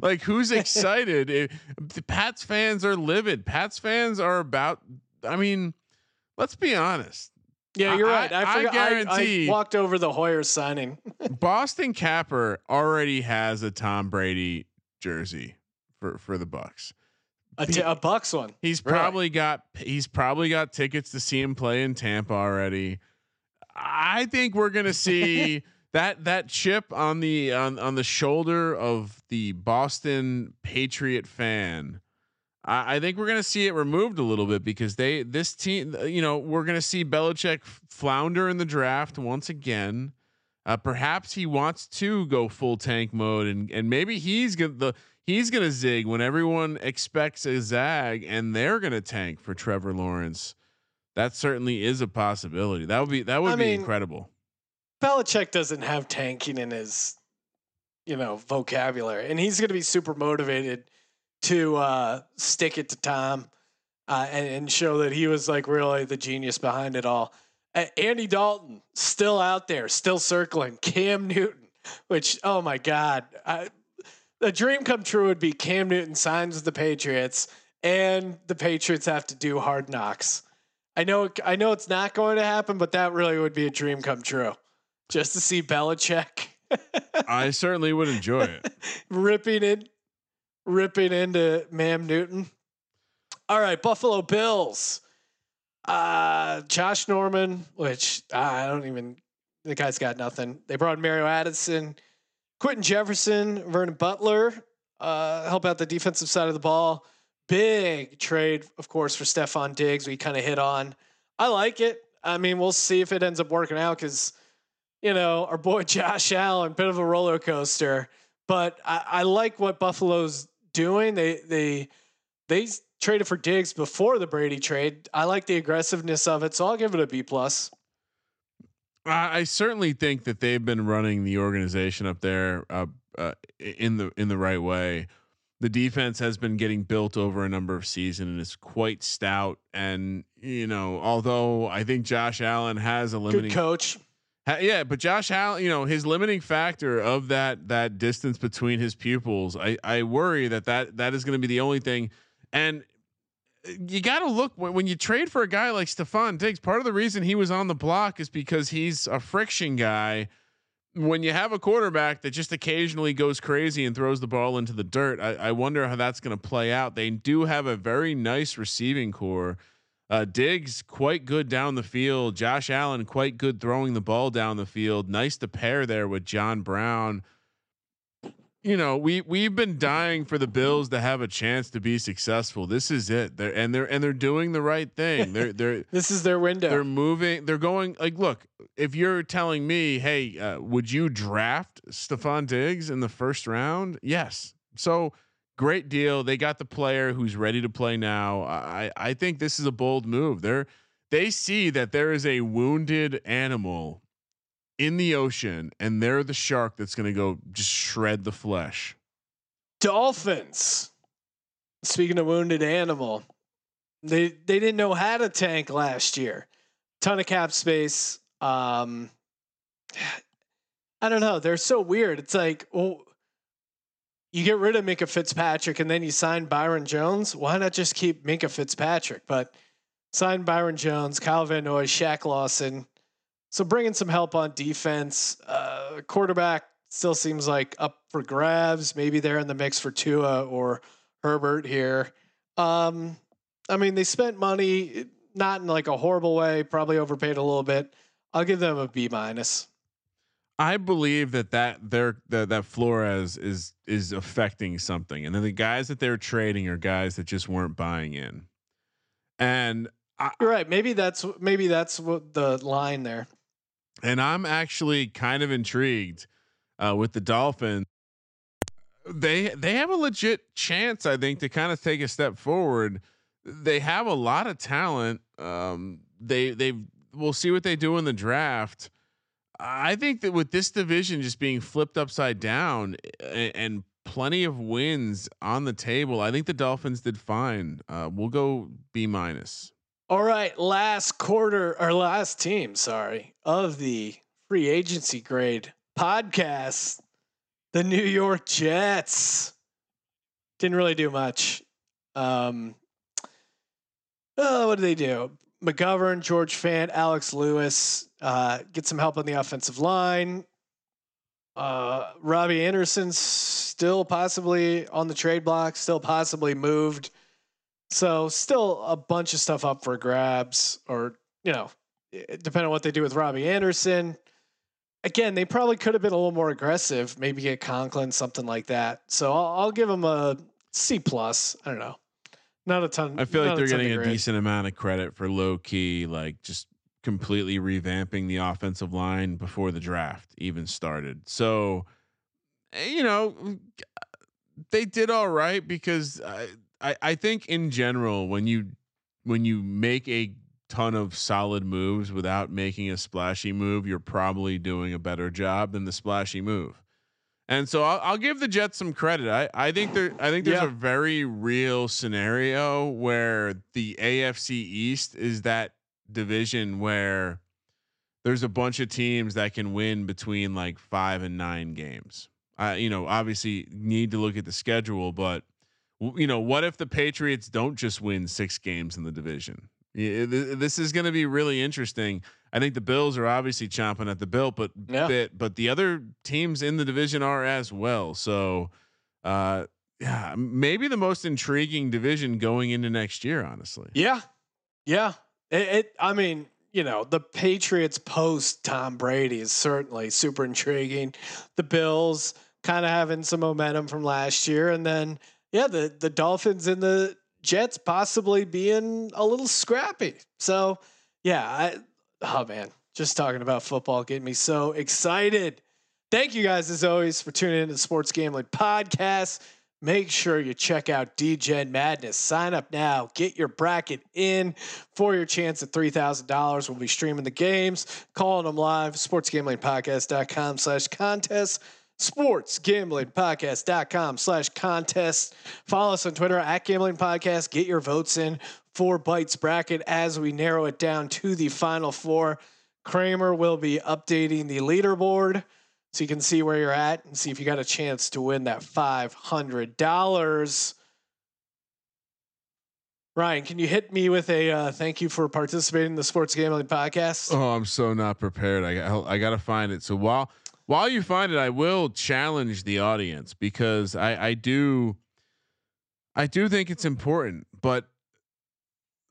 Like who's excited? If, the Pats fans are livid. Pats fans are about. I mean, let's be honest. Yeah, you're right. I, I- I forgot. I, guarantee- I walked over the Hoyer signing. Boston Capper already has a Tom Brady jersey for for the Bucs. A, t- a Bucs one. He's Really? probably got he's probably got tickets to see him play in Tampa already. I think we're gonna see that that chip on the on on the shoulder of the Boston Patriot fan. I, I think we're gonna see it removed a little bit because they this team, you know, we're gonna see Belichick flounder in the draft once again. Uh, perhaps he wants to go full tank mode, and and maybe he's gonna the he's gonna zig when everyone expects a zag, and they're gonna tank for Trevor Lawrence. That certainly is a possibility. That would be that would I be mean, incredible. Belichick doesn't have tanking in his, you know, vocabulary, and he's going to be super motivated to uh, stick it to Tom uh, and, and show that he was like really the genius behind it all. Uh, Andy Dalton still out there, still circling. Cam Newton, which oh my god, I, the dream come true would be Cam Newton signs with the Patriots, and the Patriots have to do hard knocks. I know, I know it's not going to happen, but that really would be a dream come true just to see Belichick I certainly would enjoy it. ripping it, ripping into Cam Newton. All right, Buffalo Bills. Uh, Josh Norman, which I don't even, the guy's got nothing. They brought Mario Addison, Quinton Jefferson, Vernon Butler, uh, help out the defensive side of the ball. Big trade, of course, for Stefon Diggs. We kind of hit on. I like it. I mean, we'll see if it ends up working out because you know, our boy Josh Allen, bit of a roller coaster. But I, I like what Buffalo's doing. They they they traded for Diggs before the Brady trade. I like the aggressiveness of it, so I'll give it a B plus. I, I certainly think that they've been running the organization up there uh, uh, in the in the right way. The defense has been getting built over a number of seasons and is quite stout. And you know, although I think Josh Allen has a Good coach. Yeah, but Josh Allen, you know, his limiting factor of that that distance between his pupils, I I worry that that that is going to be the only thing. And uh, you got to look when, when you trade for a guy like Stefon Diggs. Part of the reason he was on the block is because he's a friction guy. When you have a quarterback that just occasionally goes crazy and throws the ball into the dirt, I, I wonder how that's going to play out. They do have a very nice receiving core. Uh, Diggs quite good down the field. Josh Allen quite good throwing the ball down the field. Nice to pair there with John Brown. You know, we we've been dying for the Bills to have a chance to be successful. This is it. They're and they're and they're doing the right thing. They're they're This is their window. they're moving. They're going like, look. If you're telling me, hey, uh, would you draft Stefon Diggs in the first round? Yes. So great deal. They got the player who's ready to play now. I I think this is a bold move. They're they see that there is a wounded animal in the ocean, and they're the shark that's going to go just shred the flesh. Dolphins. Speaking of wounded animal, they they didn't know how to tank last year. Ton of cap space. Um, I don't know. They're so weird. It's like, well, you get rid of Minkah Fitzpatrick and then you sign Byron Jones. Why not just keep Minkah Fitzpatrick? But sign Byron Jones, Kyle Van Noy, Shaq Lawson. So bringing some help on defense. Uh, quarterback still seems like up for grabs. Maybe they're in the mix for Tua or Herbert here. Um, I mean, they spent money, not in like a horrible way. Probably overpaid a little bit. I'll give them a B minus. I believe that that their that that Flores is is affecting something, and then the guys that they're trading are guys that just weren't buying in. And I, You're right. Maybe that's maybe that's what the line there. and I'm actually kind of intrigued uh, with the Dolphins. they they have a legit chance, I think, to kind of take a step forward. They have a lot of talent. Um, they they we'll see what they do in the draft. I think that with this division just being flipped upside down and, plenty of wins on the table, I think the Dolphins did fine. Uh, we'll go B minus. All right, last quarter or last team, sorry, of the free agency grade podcast, the New York Jets didn't really do much. Um, oh, what did they do? McGovern, George Fant, Alex Lewis, uh, get some help on the offensive line. Uh, Robbie Anderson's still possibly on the trade block, still possibly moved. So still a bunch of stuff up for grabs, or you know, depending on what they do with Robbie Anderson. Again, they probably could have been a little more aggressive, maybe get Conklin, something like that. So I'll, I'll give them a C plus. I don't know, not a ton. I feel like they're getting a decent amount of credit for low key, like just completely revamping the offensive line before the draft even started. So, eh, you know, they did all right because I, I, I think in general when you when you make a ton of solid moves without making a splashy move, you're probably doing a better job than the splashy move. And so I'll, I'll give the Jets some credit. I, I think there I think there's Yeah. a very real scenario where the AFC East is that division where there's a bunch of teams that can win between like five and nine games. I you know obviously need to look at the schedule, but you know what if the Patriots don't just win six games in the division? Yeah, th- This is going to be really interesting. I think the Bills are obviously chomping at the bit, but Yeah. bit, but the other teams in the division are as well. So, uh, yeah, maybe the most intriguing division going into next year. Honestly, Yeah, yeah. It, it. I mean, you know, the Patriots post Tom Brady is certainly super intriguing. The Bills kind of having some momentum from last year, and then yeah, the the Dolphins and the Jets possibly being a little scrappy. So yeah, I, oh man, just talking about football getting me so excited. Thank you guys as always for tuning in to the Sports Gambling Podcast. Make sure you check out DGen Madness. Sign up now. Get your bracket in for your chance at $3,000. We'll be streaming the games, calling them live. SportsGamblingPodcast.com slash contest. SportsGamblingPodcast.com slash contest. Follow us on Twitter at Gambling Podcast. Get your votes in for Bites Bracket as we narrow it down to the final four. Kramer will be updating the leaderboard so you can see where you're at and see if you got a chance to win that $500. Ryan, can you hit me with a uh, thank you for participating in the Sports Gambling Podcast? Oh, I'm so not prepared. I I got to find it. So while while you find it, I will challenge the audience because I I do I do think it's important. But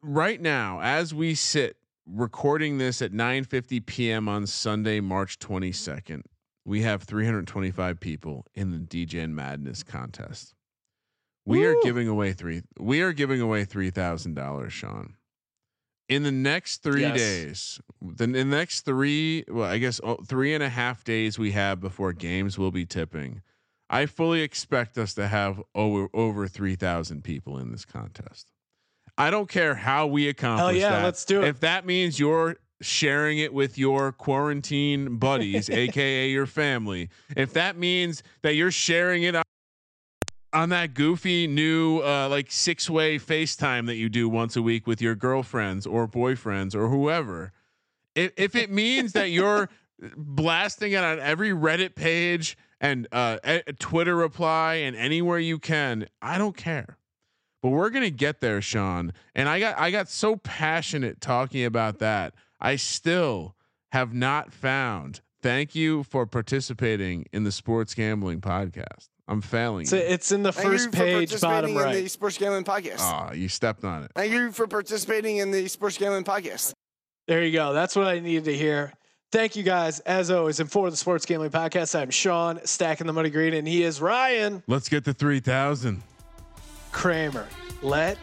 right now, as we sit recording this at 9:50 p.m. on Sunday, March 22nd, we have 325 people in the DJ and Madness contest. We are giving away three. We are giving away three thousand dollars, Sean. In the next three Yes. days, the, in the next three, well, I guess oh, three and a half days we have before games will be tipping. I fully expect us to have over over three thousand people in this contest. I don't care how we accomplish Hell yeah, that. let's do it. If that means you're sharing it with your quarantine buddies, aka your family, if that means that you're sharing it on, on that goofy new uh, like six way FaceTime that you do once a week with your girlfriends or boyfriends or whoever, if, if it means that you're blasting it on every Reddit page and uh, a, a Twitter reply and anywhere you can, I don't care. But we're gonna get there, Sean. And I got I got so passionate talking about that. I still have not found. Thank you for participating in the sports gambling podcast. I'm failing. So you. it's in the Thank first you for page, bottom participating in the. Sports Gambling Podcast. Ah, you stepped on it. Thank you for participating in the Sports Gambling Podcast. There you go. That's what I needed to hear. Thank you guys, as always. And for the Sports Gambling Podcast, I'm Sean, stacking the money green, and he is Ryan Let's get to three thousand. Kramer. Let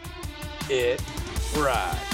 it ride.